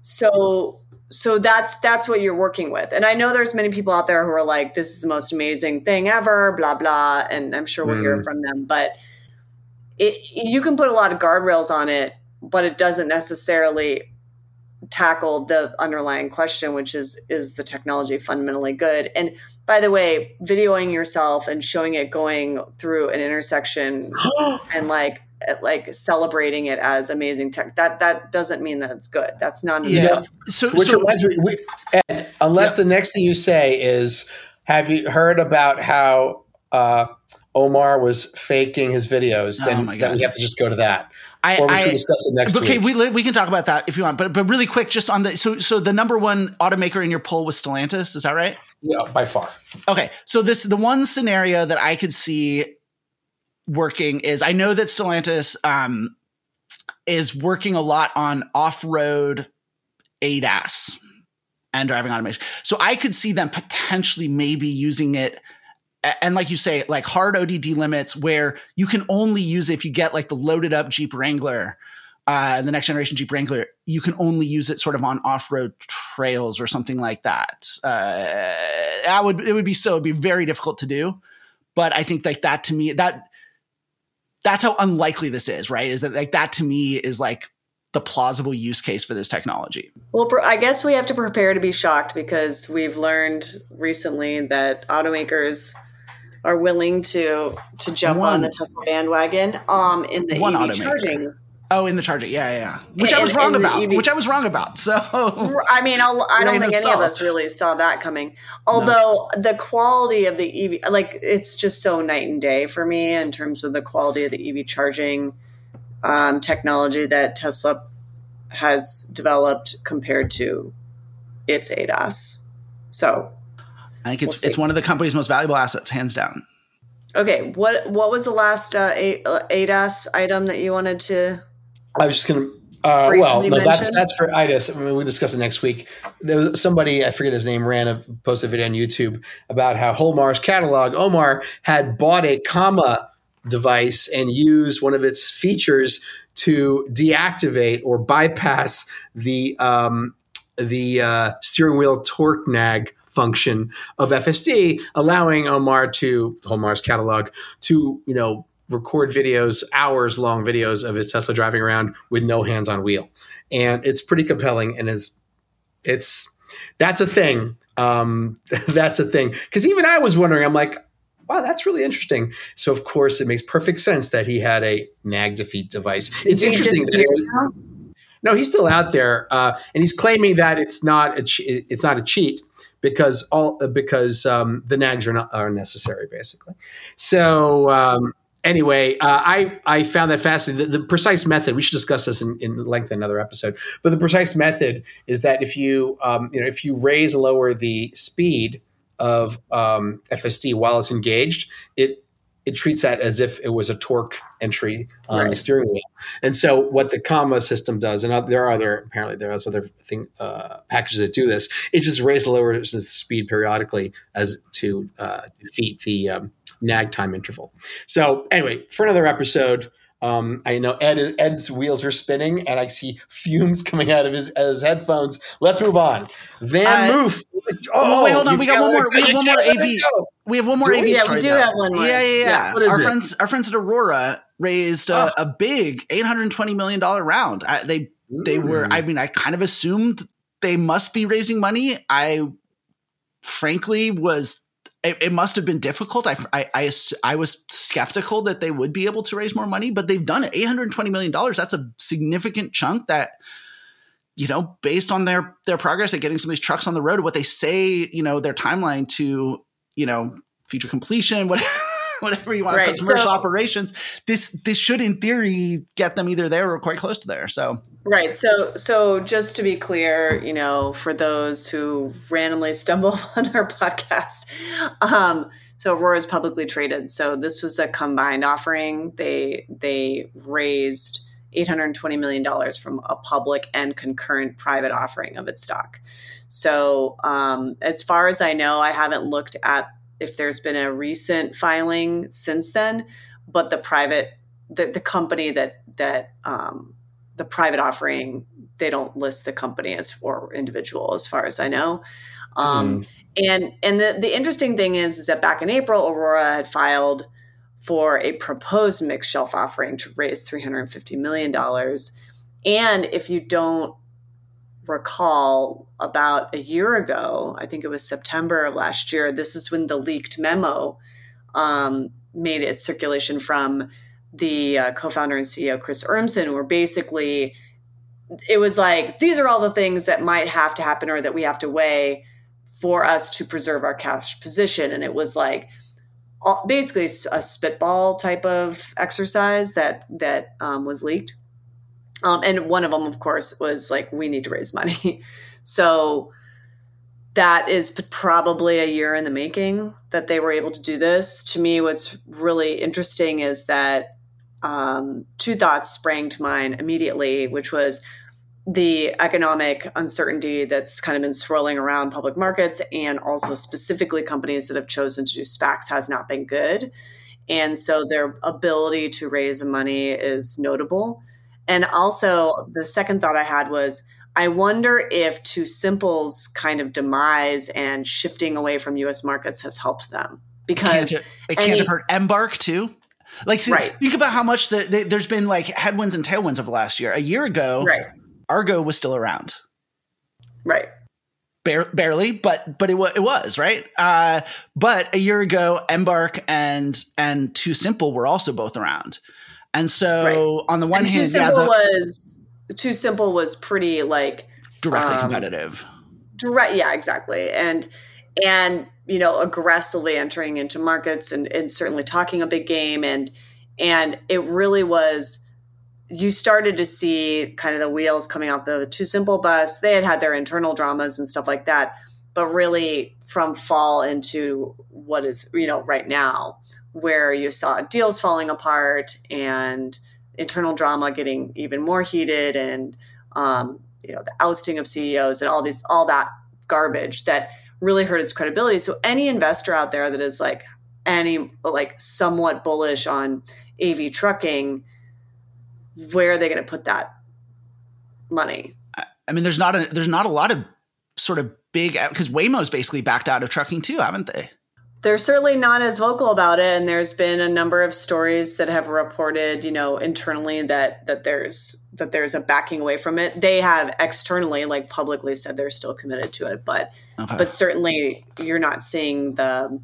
[SPEAKER 3] so so that's that's what you're working with. And i know there's many people out there who are like this is the most amazing thing ever blah blah. And i'm sure we'll hear
[SPEAKER 2] Mm.
[SPEAKER 3] from them. But it you can put a lot of guardrails on it but it doesn't necessarily tackle the underlying question which is is the technology fundamentally good? And by the way videoing yourself and showing it going through an intersection and like like celebrating it as amazing tech that that doesn't mean that it's good that's not an
[SPEAKER 1] Yeah. so,
[SPEAKER 2] Which
[SPEAKER 1] so
[SPEAKER 2] reminds me, we, Ed, unless the next thing you say is, have you heard about how uh, Omar was faking his videos?
[SPEAKER 1] Oh
[SPEAKER 2] Then,
[SPEAKER 1] my
[SPEAKER 2] then we have to just go to that.
[SPEAKER 1] I,
[SPEAKER 2] Or we should
[SPEAKER 1] I
[SPEAKER 2] discuss it next
[SPEAKER 1] okay,
[SPEAKER 2] week.
[SPEAKER 1] we we can talk about that if you want, but but really quick, just on the so so the number one automaker in your poll was Stellantis, is that right?
[SPEAKER 2] yeah, by far.
[SPEAKER 1] Okay, so this the one scenario that I could see working is I know that Stellantis um, is working a lot on off road ADAS and driving automation. So I could see them potentially maybe using it. And like you say, like hard ODD limits where you can only use it if you get like the loaded up Jeep Wrangler, uh, the next generation Jeep Wrangler, you can only use it sort of on off road trails or something like that. Uh, would it would be so it'd be very difficult to do, but I think like that to me that that's how unlikely this is, right? Is that like that to me is like the plausible use case for this technology.
[SPEAKER 3] well i guess we have to prepare to be shocked because we've learned recently that automakers are willing to to jump
[SPEAKER 1] One-
[SPEAKER 3] on the tesla bandwagon um in the ev
[SPEAKER 1] automaker.
[SPEAKER 3] charging
[SPEAKER 1] Oh, in the charger, yeah, yeah, yeah. Which I was wrong about.
[SPEAKER 3] EV.
[SPEAKER 1] Which I was wrong about. So
[SPEAKER 3] I mean, I'll, I don't think
[SPEAKER 1] of
[SPEAKER 3] any of us really saw that coming. Although the quality of the EV, like it's just so night and day for me in terms of the quality of the EV charging um, technology that Tesla has developed compared to its ADAS. So,
[SPEAKER 1] I think it's
[SPEAKER 3] We'll
[SPEAKER 1] it's one of the company's most valuable assets, hands down.
[SPEAKER 3] okay, what what was the last uh, uh, ADAS item that you wanted to?
[SPEAKER 2] I was just going to. Uh, well, no, that's that's for IDIS. I mean, we'll discuss it next week. There was somebody I forget his name ran a posted a video on YouTube about how Whole Mars Catalog. Omar had bought a comma device and used one of its features to deactivate or bypass the um, the uh, steering wheel torque nag function of FSD, allowing Omar to Omar's catalog to you know record videos, hours long videos of his Tesla driving around with no hands on wheel, and it's pretty compelling and is it's that's a thing. Um, that's a thing because even I was wondering. I'm like. Wow, that's really interesting. So, of course, it makes perfect sense that he had a nag defeat device. It's
[SPEAKER 3] Did
[SPEAKER 2] interesting.
[SPEAKER 3] just
[SPEAKER 2] that
[SPEAKER 3] hear
[SPEAKER 2] it-
[SPEAKER 3] now?
[SPEAKER 2] no, he's still out there, uh, and he's claiming that it's not a che- it's not a cheat because all uh, because um, the nags are not are necessary, basically. So um, anyway, uh, I I found that fascinating. The, the precise method we should discuss this in, in length in another episode. But the precise method is that if you um, you know if you raise lower the speed of um, FSD while it's engaged, it it treats that as if it was a torque entry on the steering wheel. And so, what the comma system does, and there are other apparently there are other thing uh, packages that do this. It just raises the speed periodically as to uh, defeat the um, nag time interval. So, anyway, for another episode. Um, I know Ed, Ed's wheels are spinning, and I see fumes coming out of his, his headphones. Let's move on. VanMoof.
[SPEAKER 1] Oh, wait, hold on. We got one more- we have one more AV. We have one more
[SPEAKER 2] we?
[SPEAKER 3] Yeah, we do have one more.
[SPEAKER 1] Yeah, yeah, yeah.
[SPEAKER 3] Yeah,
[SPEAKER 2] what is
[SPEAKER 1] our
[SPEAKER 2] it?
[SPEAKER 1] friends, our friends at Aurora raised a,
[SPEAKER 2] Oh.
[SPEAKER 1] a big eight hundred twenty million dollar round. I, they they were.
[SPEAKER 2] Mm.
[SPEAKER 1] I mean, I kind of assumed they must be raising money. I frankly was. It, it must have been difficult. I, I, I, I was skeptical that they would be able to raise more money, but they've done it. $820 million. That's a significant chunk that, you know, based on their, their progress at getting some of these trucks on the road, what they say, you know, their timeline to, you know, future completion, what, whatever you want
[SPEAKER 3] Right,
[SPEAKER 1] commercial
[SPEAKER 3] so-
[SPEAKER 1] operations. This this should in theory get them either there or quite close to there. So
[SPEAKER 3] Right. So, so just to be clear, you know, for those who randomly stumble on our podcast, um, so Aurora is publicly traded. So this was a combined offering. They they raised eight hundred twenty million dollars from a public and concurrent private offering of its stock. So, um, as far as I know, I haven't looked at if there's been a recent filing since then, but the private the, the company that that um, the private offering they don't list the company as or individual as far as i know um, and and the, the interesting thing is is that back in april aurora had filed for a proposed mixed shelf offering to raise $350 million and if you don't recall about a year ago i think it was september of last year this is when the leaked memo um, made its circulation from the uh, co-founder and CEO Chris Urmson were basically it was like these are all the things that might have to happen or that we have to weigh for us to preserve our cash position. And it was like basically a spitball type of exercise that that um, was leaked um, and one of them of course was like we need to raise money so that is probably a year in the making that they were able to do this. To me, what's really interesting is that um, two thoughts sprang to mind immediately, which was the economic uncertainty that's kind of been swirling around public markets and also specifically companies that have chosen to do SPACs has not been good. And so their ability to raise money is notable. And also, the second thought I had was I wonder if TuSimple's kind of demise and shifting away from US markets has helped them.
[SPEAKER 1] can't
[SPEAKER 3] Because
[SPEAKER 1] it, it can't
[SPEAKER 3] any-
[SPEAKER 1] have hurt Embark too. Like, see,
[SPEAKER 3] Right.
[SPEAKER 1] think about how much the, the, there's been like headwinds and tailwinds of last year. A year ago,
[SPEAKER 3] right,
[SPEAKER 1] Argo was still around.
[SPEAKER 3] right.
[SPEAKER 1] Bare, barely, but but it, wa- it was right. Uh, but a year ago, Embark and and TuSimple were also both around, and so on the one
[SPEAKER 3] And Too
[SPEAKER 1] hand, yeah, the,
[SPEAKER 3] was TuSimple was pretty like
[SPEAKER 1] directly
[SPEAKER 3] um,
[SPEAKER 1] competitive.
[SPEAKER 3] direct yeah exactly and and you know aggressively entering into markets and, and certainly talking a big game and and it really was you started to see kind of the wheels coming off the TuSimple bus they had had their internal dramas and stuff like that but really from fall into what is you know right now where you saw deals falling apart and internal drama getting even more heated and um, you know the ousting of CEOs and all these all that garbage that really hurt its credibility. So any investor out there that is like any like somewhat bullish on AV trucking, where are they going to put that money?
[SPEAKER 1] I mean, there's not a there's not a lot of sort of big because Waymo's basically backed out of trucking too, haven't they?
[SPEAKER 3] They're certainly not as vocal about it, and there's been a number of stories that have reported, you know, internally that that there's that there's a backing away from it. They have externally, like publicly, said they're still committed to it, but
[SPEAKER 1] Okay.
[SPEAKER 3] but certainly you're not seeing the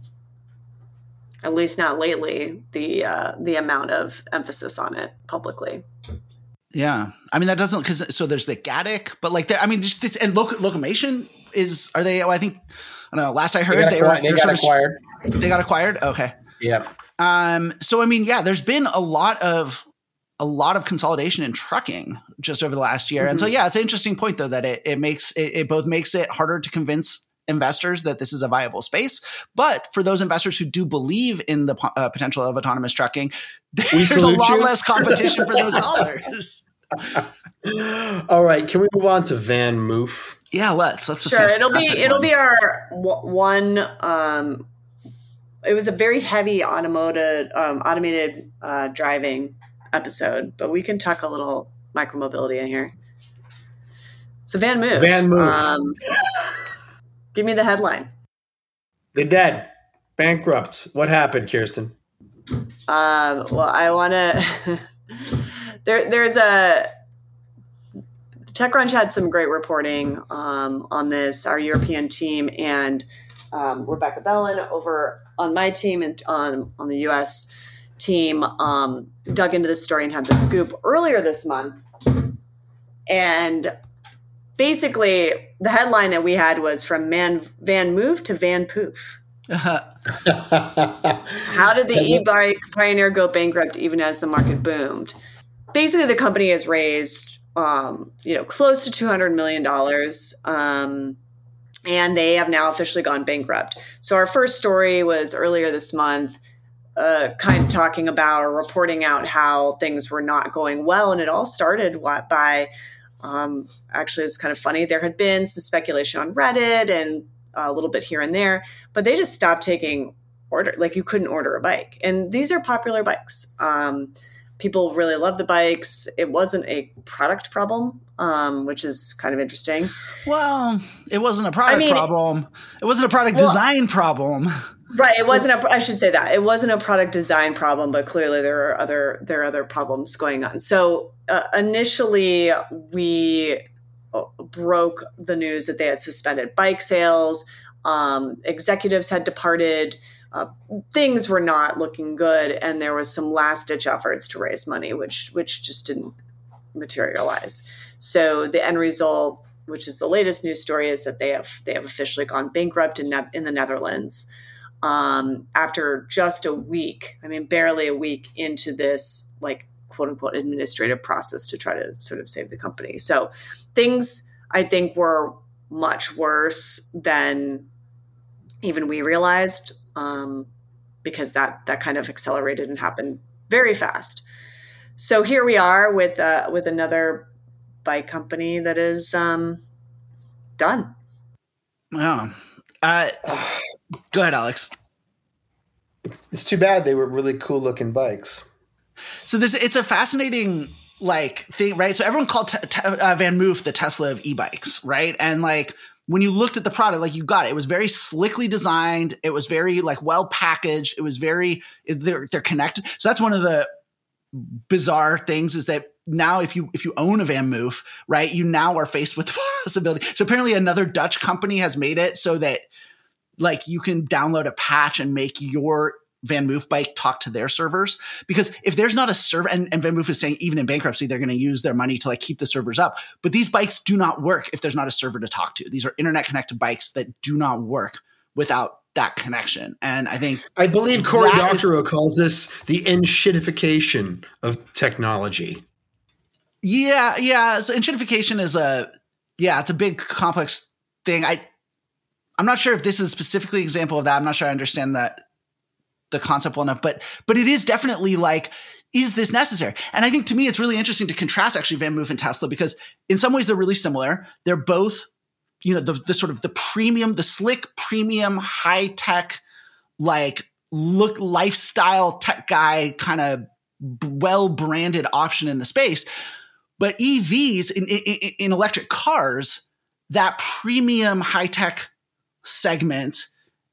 [SPEAKER 3] at least not lately the uh, the amount of emphasis on it publicly
[SPEAKER 1] Yeah, I mean that doesn't because so there's the Gatik, but like the, I mean just this and loc Locomation is are they? Oh, I think I don't know. Last I heard,
[SPEAKER 2] got,
[SPEAKER 1] they, were
[SPEAKER 2] acquired, they
[SPEAKER 1] they're
[SPEAKER 2] got
[SPEAKER 1] sort of-
[SPEAKER 2] acquired.
[SPEAKER 1] they got acquired. Okay.
[SPEAKER 2] Yeah.
[SPEAKER 1] Um. So I mean, yeah, there's been a lot of a lot of consolidation in trucking just over the last year, and so
[SPEAKER 3] Mm-hmm.
[SPEAKER 1] yeah, it's an interesting point though that it it makes it, it both makes it harder to convince investors that this is a viable space, but for those investors who do believe in the uh, potential of autonomous trucking, there's a lot
[SPEAKER 2] you.
[SPEAKER 1] less competition for those dollars.
[SPEAKER 2] All right. Can we move on to VanMoof?
[SPEAKER 1] Yeah, let's. Let's
[SPEAKER 3] sure it'll be it'll be our w- one um it was a very heavy automotive um, automated uh, driving episode but we can tuck a little micromobility in here so VanMoof
[SPEAKER 2] Van Moof.
[SPEAKER 3] um, give me the headline
[SPEAKER 2] They're dead. Bankrupt. What happened, Kirsten?
[SPEAKER 3] Um, well, I want to. there, there's a TechCrunch had some great reporting um, on this. Our European team and um, Rebecca Bellan over on my team and on on the U.S. team um, dug into this story and had the scoop earlier this month. And basically, the headline that we had was from Man VanMoof to Van Poof. How did the e-bike pioneer go bankrupt even as the market boomed? Basically, the company has raised, um, you know, close to two hundred million dollars, um, and they have now officially gone bankrupt. So our first story was earlier this month, uh, kind of talking about or reporting out how things were not going well, and it all started by. Um, actually, it's kind of funny. There had been some speculation on Reddit and a little bit here and there, but they just stopped taking order. Like you couldn't order a bike, and these are popular bikes. Um, people really love the bikes. It wasn't a product problem, um, which is kind of interesting.
[SPEAKER 1] Well, it wasn't a product I mean, problem. It wasn't a product well, design problem.
[SPEAKER 3] Right. It wasn't a. I should say that it wasn't a product design problem, but clearly there are other there are other problems going on. So uh, initially, we broke the news that they had suspended bike sales. Um, executives had departed. Uh, things were not looking good, and there was some last ditch efforts to raise money, which which just didn't materialize. So the end result, which is the latest news story, is that they have they have officially gone bankrupt in ne- in the Netherlands um, after just a week. I mean, barely a week into this like quote unquote administrative process to try to sort of save the company. So things I think were much worse than even we realized um, because that that kind of accelerated and happened very fast. So here we are with uh, with another bike company that is um, done.
[SPEAKER 1] Wow. Uh, go ahead, Alex.
[SPEAKER 2] It's too bad they were really cool looking bikes.
[SPEAKER 1] So this it's a fascinating like thing, right? So everyone called te- te- uh, VanMoof the Tesla of e-bikes, right? And like when you looked at the product, like you got it. It was very slickly designed. It was very like well packaged. It was very they're they're connected. So that's one of the bizarre things is that now if you if you own a VanMoof, right, you now are faced with the possibility. So apparently another Dutch company has made it so that like you can download a patch and make your VanMoof bike talk to their servers because if there's not a server and, and VanMoof is saying even in bankruptcy they're going to use their money to like keep the servers up but these bikes do not work if there's not a server to talk to. These are internet connected bikes that do not work without that connection and i think
[SPEAKER 2] i believe cory doctorow calls this the enshittification of technology.
[SPEAKER 1] Yeah yeah so enshittification is a yeah it's a big complex thing. I i'm not sure if this is specifically an example of that i'm not sure i understand that the concept well enough, but but it is definitely like is this necessary? And I think to me, it's really interesting to contrast actually VanMoof and Tesla because in some ways they're really similar. They're both, you know, the, the sort of the premium, the slick premium, high tech, like look lifestyle tech guy kind of well branded option in the space. But EVs in, in, in electric cars, that premium high tech segment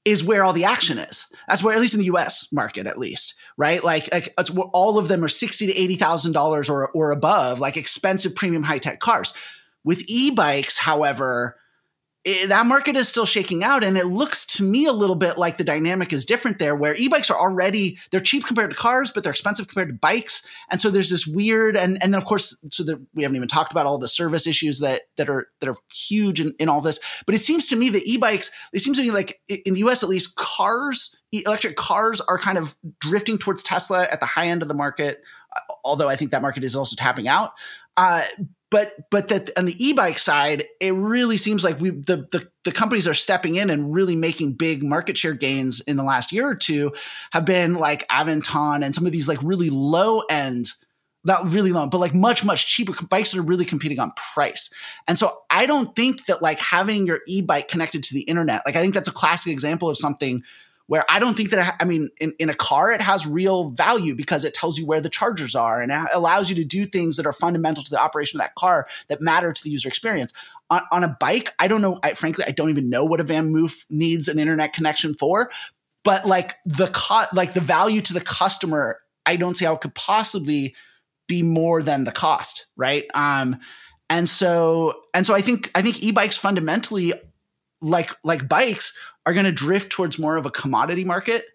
[SPEAKER 1] is where all the action is. That's where, at least in the U.S. market, at least, right? Like, like all of them are sixty to eighty thousand dollars or or above, like expensive premium high tech cars. With e-bikes, however, it, that market is still shaking out and it looks to me a little bit like the dynamic is different there where e-bikes are already they're cheap compared to cars but they're expensive compared to bikes. And so there's this weird and and then of course so that we haven't even talked about all the service issues that that are that are huge in, in all this. But it seems to me that e-bikes it seems to me like in the us at least cars electric cars are kind of drifting towards tesla at the high end of the market although i think that market is also tapping out. Uh, but but that on the e-bike side, it really seems like we the, the the companies are stepping in and really making big market share gains in the last year or two have been like Aventon and some of these like really low end not really low, but like much, much cheaper bikes that are really competing on price. And so I don't think that like having your e-bike connected to the internet, like I think that's a classic example of something where I don't think that, I mean, in, in a car, it has real value because it tells you where the chargers are and allows you to do things that are fundamental to the operation of that car that matter to the user experience. On, on a bike, I don't know. I, frankly, I don't even know what a VanMoof needs an internet connection for. But like the co- like the value to the customer, I don't see how it could possibly be more than the cost, right? Um, and so and so I think I think e-bikes fundamentally like like bikes are going to drift towards more of a commodity market,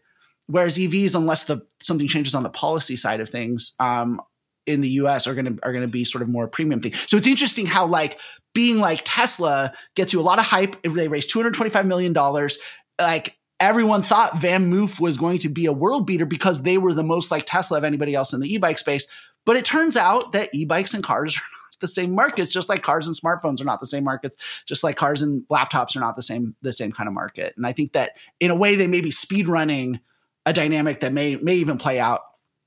[SPEAKER 1] whereas EVs, unless the something changes on the policy side of things, um, in the US are going to are going to be sort of more premium thing. So it's interesting how like being like Tesla gets you a lot of hype. They raised 225 million dollars. Like everyone thought VanMoof was going to be a world beater because they were the most like Tesla of anybody else in the e-bike space. But it turns out that e-bikes and cars are the same markets, just like cars and smartphones are not the same markets, just like cars and laptops are not the same the same kind of market. And I think that in a way they may be speed running a dynamic that may may even play out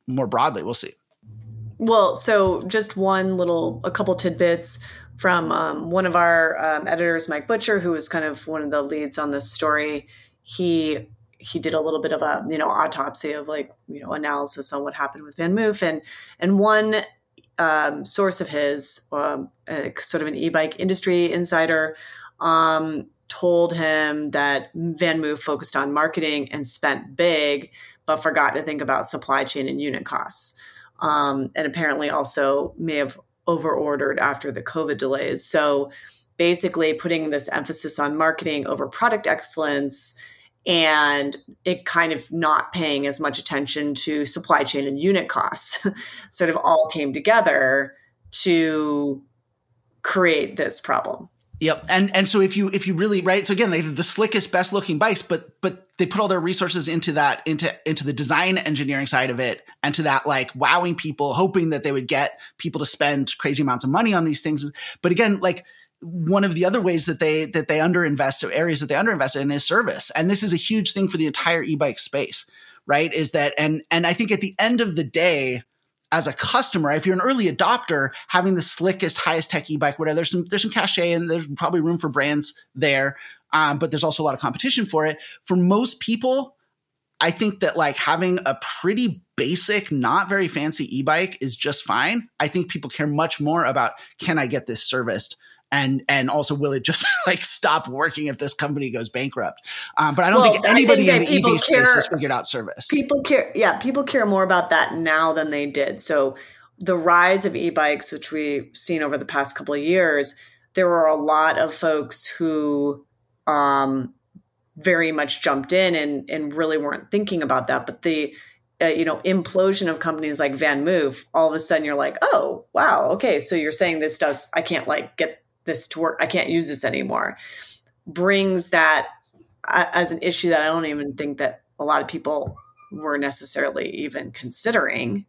[SPEAKER 1] more broadly. We'll see.
[SPEAKER 3] Well, so just one little, a couple tidbits from um, one of our um, editors, Mike Butcher, who was kind of one of the leads on this story. He he did a little bit of a you know autopsy of like you know analysis on what happened with VanMoof, and and one um, source of his, um, sort of an e-bike industry insider, um, told him that VanMoof focused on marketing and spent big, but forgot to think about supply chain and unit costs. Um, and apparently also may have overordered after the COVID delays. So basically putting this emphasis on marketing over product excellence and it kind of not paying as much attention to supply chain and unit costs sort of all came together to create this problem.
[SPEAKER 1] Yep. And and so if you if you really right, so again, they the slickest, best looking bikes, but but they put all their resources into that into into the design engineering side of it and to that like wowing people, hoping that they would get people to spend crazy amounts of money on these things. But again, like one of the other ways that they that they underinvest areas that they underinvested in is service. And this is a huge thing for the entire e-bike space, right? Is that and and I think at the end of the day, as a customer, if you're an early adopter, having the slickest, highest tech e-bike, whatever, there's some there's some cachet and there's probably room for brands there. Um, but there's also a lot of competition for it. For most people, I think that like having a pretty basic, not very fancy e-bike is just fine. I think people care much more about can I get this serviced and and also will it just like stop working if this company goes bankrupt? Um, but i don't well, think anybody think in the ev space has figured out service.
[SPEAKER 3] People care yeah people care more about that now than they did. So the rise of e-bikes which we've seen over the past couple of years there were a lot of folks who um, very much jumped in and and really weren't thinking about that. But the uh, you know implosion of companies like VanMoof, all of a sudden you're like oh wow okay so you're saying this does i can't like get this to work. I can't use this anymore. Brings that uh, as an issue that I don't even think that a lot of people were necessarily even considering.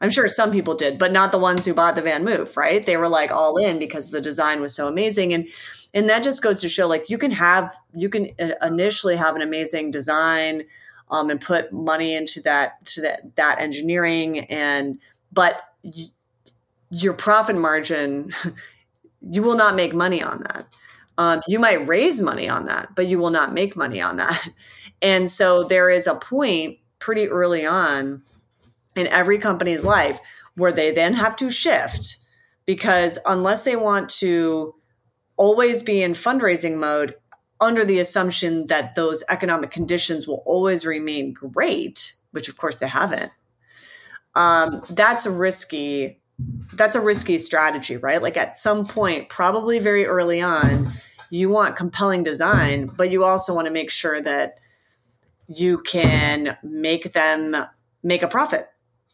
[SPEAKER 3] I'm sure some people did, but not the ones who bought the VanMoof, right? They were like all in because the design was so amazing, and and that just goes to show like you can have you can uh, initially have an amazing design, um, and put money into that to that that engineering, and but y- your profit margin you will not make money on that. Um, you might raise money on that, but you will not make money on that. And so there is a point pretty early on in every company's life where they then have to shift because unless they want to always be in fundraising mode under the assumption that those economic conditions will always remain great, which of course they haven't, um, that's risky that's a risky strategy, right? Like at some point, probably very early on, you want compelling design, but you also want to make sure that you can make them make a profit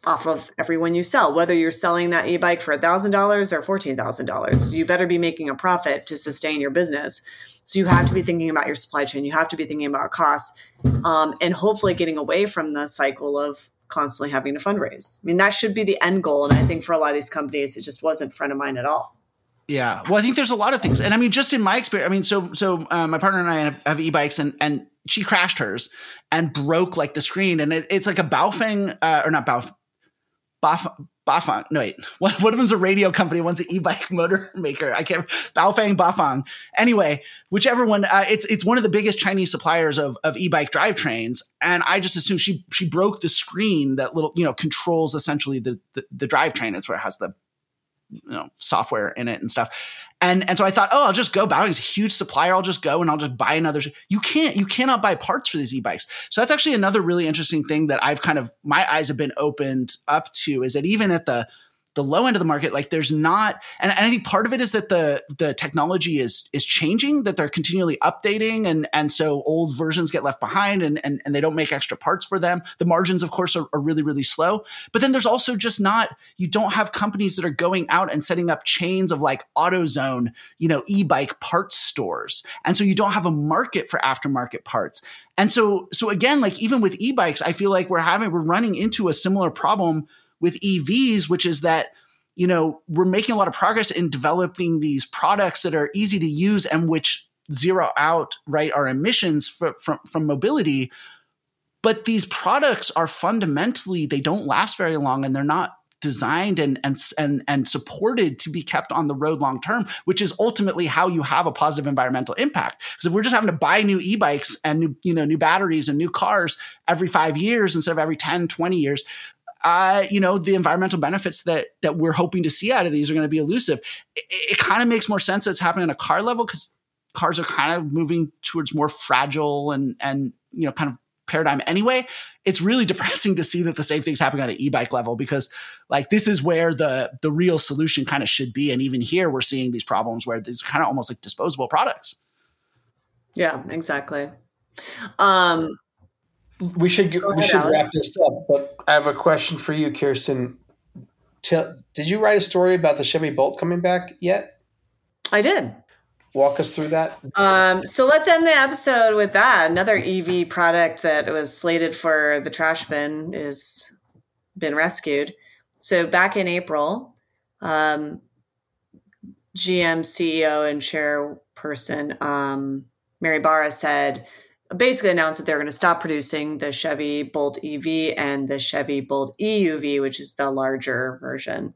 [SPEAKER 3] off of everyone you sell, whether you're selling that e-bike for $1,000 or $14,000. You better be making a profit to sustain your business. So you have to be thinking about your supply chain. You have to be thinking about costs um, and hopefully getting away from the cycle of constantly having to fundraise. I mean, that should be the end goal. And I think for a lot of these companies, it just wasn't front of mind at all.
[SPEAKER 1] Yeah. Well, I think there's a lot of things. And I mean, just in my experience, I mean, so, so uh, my partner and I have, have e-bikes and, and she crashed hers and broke like the screen. And it, it's like a Baofeng, uh, or not Baofeng, Baf- Bafang. No, wait. One, one of them's a radio company. One's an e-bike motor maker. I can't. Baofang, Bafang. Anyway, whichever one. Uh, it's it's one of the biggest Chinese suppliers of of e-bike drivetrains. And I just assume she she broke the screen that little you know controls essentially the the, the drivetrain. It's where it has the you know software in it and stuff. And and so I thought, oh, I'll just go. Baofeng's a huge supplier. I'll just go and I'll just buy another. You can't. You cannot buy parts for these e-bikes. So that's actually another really interesting thing that I've kind of my eyes have been opened up to is that even at the the low end of the market like there's not and, and, i think part of it is that the the technology is is changing that they're continually updating and and so old versions get left behind and and, and they don't make extra parts for them. The margins of course are, are really really slow. But then there's also just not you don't have companies that are going out and setting up chains of like AutoZone you know e-bike parts stores. And so you don't have a market for aftermarket parts. And so so again like even with e-bikes i feel like we're having we're running into a similar problem with EVs, which is that you know we're making a lot of progress in developing these products that are easy to use and which zero out right our emissions from from, from mobility but these products are fundamentally they don't last very long and they're not designed and and and and supported to be kept on the road long term, which is ultimately how you have a positive environmental impact. Because if we're just having to buy new e-bikes and new you know new batteries and new cars every 5 years instead of every 10, 20 years, uh, you know, the environmental benefits that that we're hoping to see out of these are going to be elusive. It, it kind of makes more sense that's happening on a car level because cars are kind of moving towards more fragile and and you know kind of paradigm anyway. It's really depressing to see that the same thing's happening on an e-bike level because like this is where the the real solution kind of should be. And even here we're seeing these problems where these kind of almost like disposable products.
[SPEAKER 3] Yeah, exactly. Um
[SPEAKER 2] we should get, we should Alex. wrap this up, but I have a question for you, Kirsten. Tell, did you write a story about the Chevy Bolt coming back yet?
[SPEAKER 3] I did.
[SPEAKER 2] Walk us through that.
[SPEAKER 3] Um, so let's end the episode with that. Another EV product that was slated for the trash bin is been rescued. So back in April, um, GM CEO and chairperson um, Mary Barra said basically announced that they're going to stop producing the Chevy Bolt EV and the Chevy Bolt EUV, which is the larger version.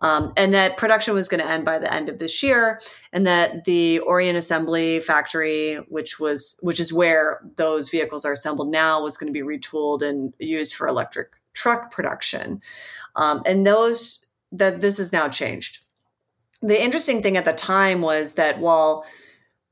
[SPEAKER 3] Um, and that production was going to end by the end of this year, and that the Orion Assembly Factory, which was which is where those vehicles are assembled now, was going to be retooled and used for electric truck production. Um, and those that this has now changed. The interesting thing at the time was that while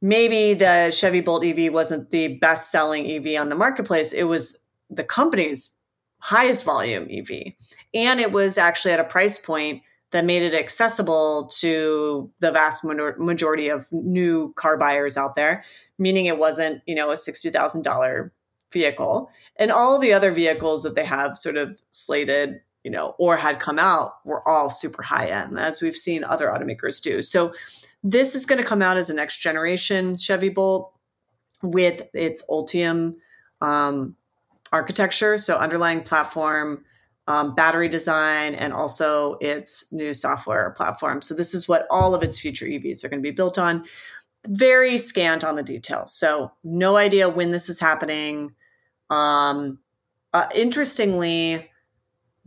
[SPEAKER 3] maybe the Chevy Bolt EV wasn't the best selling EV on the marketplace. It was the company's highest volume EV. And it was actually at a price point that made it accessible to the vast majority of new car buyers out there, meaning it wasn't, you know, a $60,000 vehicle. And all the other vehicles that they have sort of slated, you know, or had come out were all super high end, as we've seen other automakers do. So this is going to come out as a next generation Chevy Bolt with its Ultium um, architecture, so underlying platform, um, battery design, and also its new software platform. So this is what all of its future EVs are going to be built on. Very scant on the details, so no idea when this is happening. Um, uh, interestingly,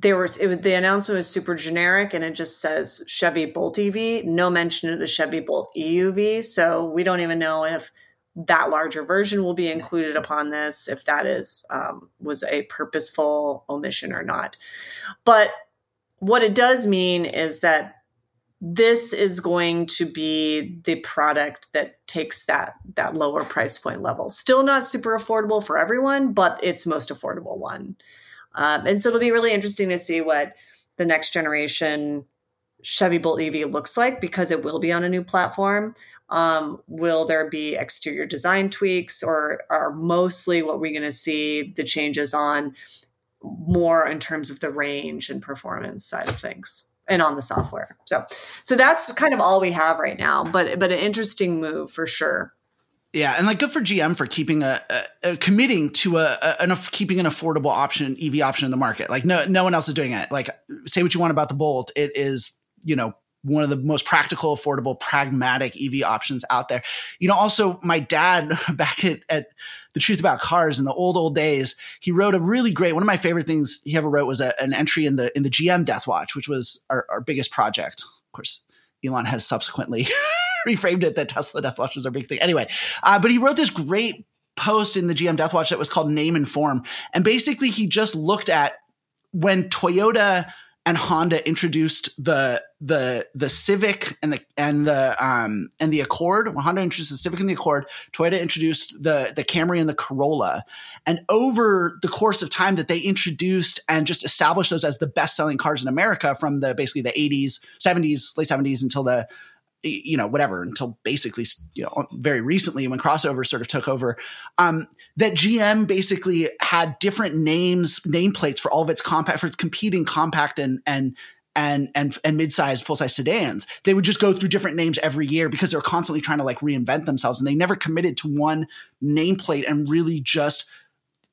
[SPEAKER 3] there was it was the announcement was super generic and it just says Chevy Bolt EV, no mention of the Chevy Bolt EUV. So we don't even know if that larger version will be included upon this, if that is um, was a purposeful omission or not. But what it does mean is that this is going to be the product that takes that that lower price point level. Still not super affordable for everyone, but it's most affordable one. Um, and so it'll be really interesting to see what the next generation Chevy Bolt EV looks like because it will be on a new platform. Um, will there be exterior design tweaks, or are mostly what we're going to see the changes on more in terms of the range and performance side of things? and on the software. So so that's kind of all we have right now, but but an interesting move for sure.
[SPEAKER 1] Yeah, and like good for GM for keeping a, a, a committing to a, a an, keeping an affordable option EV option in the market. Like no no one else is doing it. Like say what you want about the Bolt, it is you know one of the most practical, affordable, pragmatic EV options out there. You know, also my dad back at, at the truth about cars in the old old days, he wrote a really great. One of my favorite things he ever wrote was a, an entry in the in the GM Death Watch, which was our, our biggest project. Of course, Elon has subsequently reframed it that Tesla Death Watch was our big thing. Anyway, uh, but he wrote this great post in the GM Death Watch that was called Name and Form. And basically, he just looked at when Toyota and Honda introduced the the the Civic and the and the um and the Accord. When Honda introduced the Civic and the Accord, Toyota introduced the the Camry and the Corolla. And over the course of time that they introduced and just established those as the best selling cars in America from the basically the 80s, 70s, late 70s until the you know whatever until basically you know very recently when crossover sort of took over um, that gm basically had different names nameplates for all of its compact for its competing compact and and and and and mid-sized full-size sedans. They would just go through different names every year because they're constantly trying to like reinvent themselves and they never committed to one nameplate and really just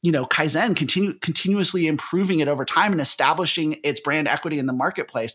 [SPEAKER 1] you know kaizen continue continuously improving it over time and establishing its brand equity in the marketplace.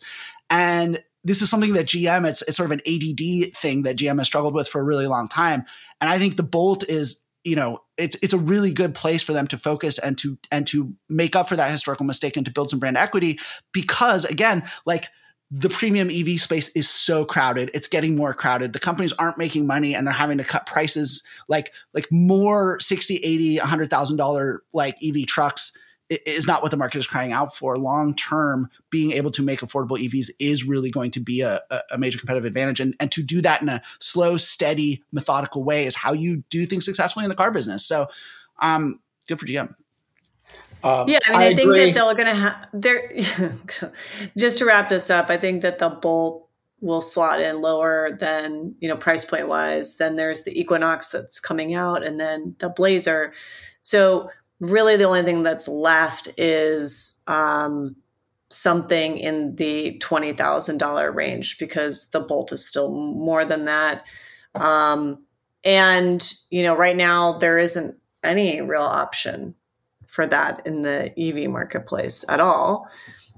[SPEAKER 1] And this is something that GM it's, it's sort of an ADD thing that GM has struggled with for a really long time. And I think the Bolt is you know it's it's a really good place for them to focus and to and to make up for that historical mistake and to build some brand equity because again like the premium EV space is so crowded. It's getting more crowded. The companies aren't making money and they're having to cut prices like like more 60, 80, $100,000 like EV trucks is not what the market is crying out for. Long term, being able to make affordable EVs is really going to be a, a, major competitive advantage. And, and to do that in a slow, steady, methodical way is how you do things successfully in the car business. So, um, good for GM.
[SPEAKER 3] Um, yeah, I mean, I, I think agree. that they're going to have. They're just to wrap this up. I think that the Bolt will slot in lower than you know price point wise. Then there's the Equinox that's coming out, and then the Blazer. So really the only thing that's left is um, something in the $20,000 range because the Bolt is still more than that. Um, and, you know, right now there isn't any real option for that in the EV marketplace at all.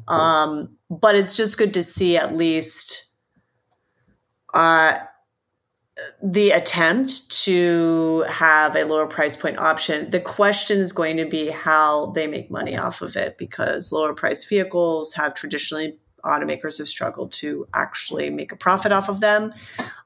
[SPEAKER 3] Um, but it's just good to see at least uh, the attempt to have a lower price point option. The question is going to be how they make money off of it because lower price vehicles have traditionally automakers have struggled to actually make a profit off of them.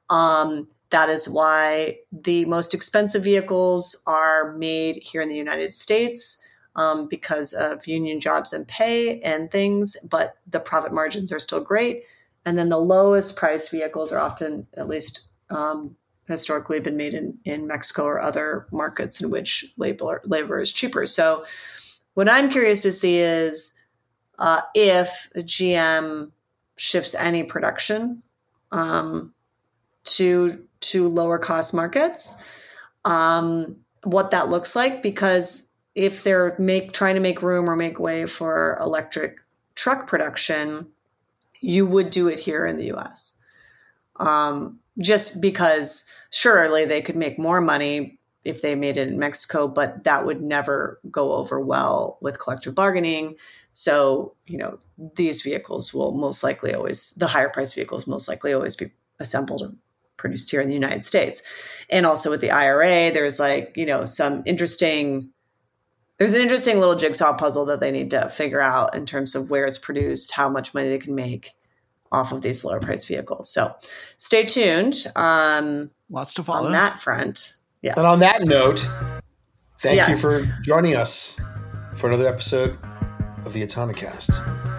[SPEAKER 3] Um, that is why the most expensive vehicles are made here in the United States um, because of union jobs and pay and things, but the profit margins are still great. And then the lowest price vehicles are often, at least um, historically been made in, in Mexico or other markets in which labor, labor is cheaper. So, what I'm curious to see is uh, if GM shifts any production um, to to lower cost markets, um, what that looks like. Because if they're make trying to make room or make way for electric truck production, you would do it here in the U.S. Um, just because surely they could make more money if they made it in Mexico, but that would never go over well with collective bargaining. So, you know, these vehicles will most likely always, the higher price vehicles most likely always be assembled and produced here in the United States. And also with the IRA, there's like, you know, some interesting, there's an interesting little jigsaw puzzle that they need to figure out in terms of where it's produced, how much money they can make off of these lower price vehicles. So stay tuned. Um,
[SPEAKER 1] Lots to follow
[SPEAKER 3] on that front. Yes.
[SPEAKER 2] And on that note, thank yes. you for joining us for another episode of the Autonocast.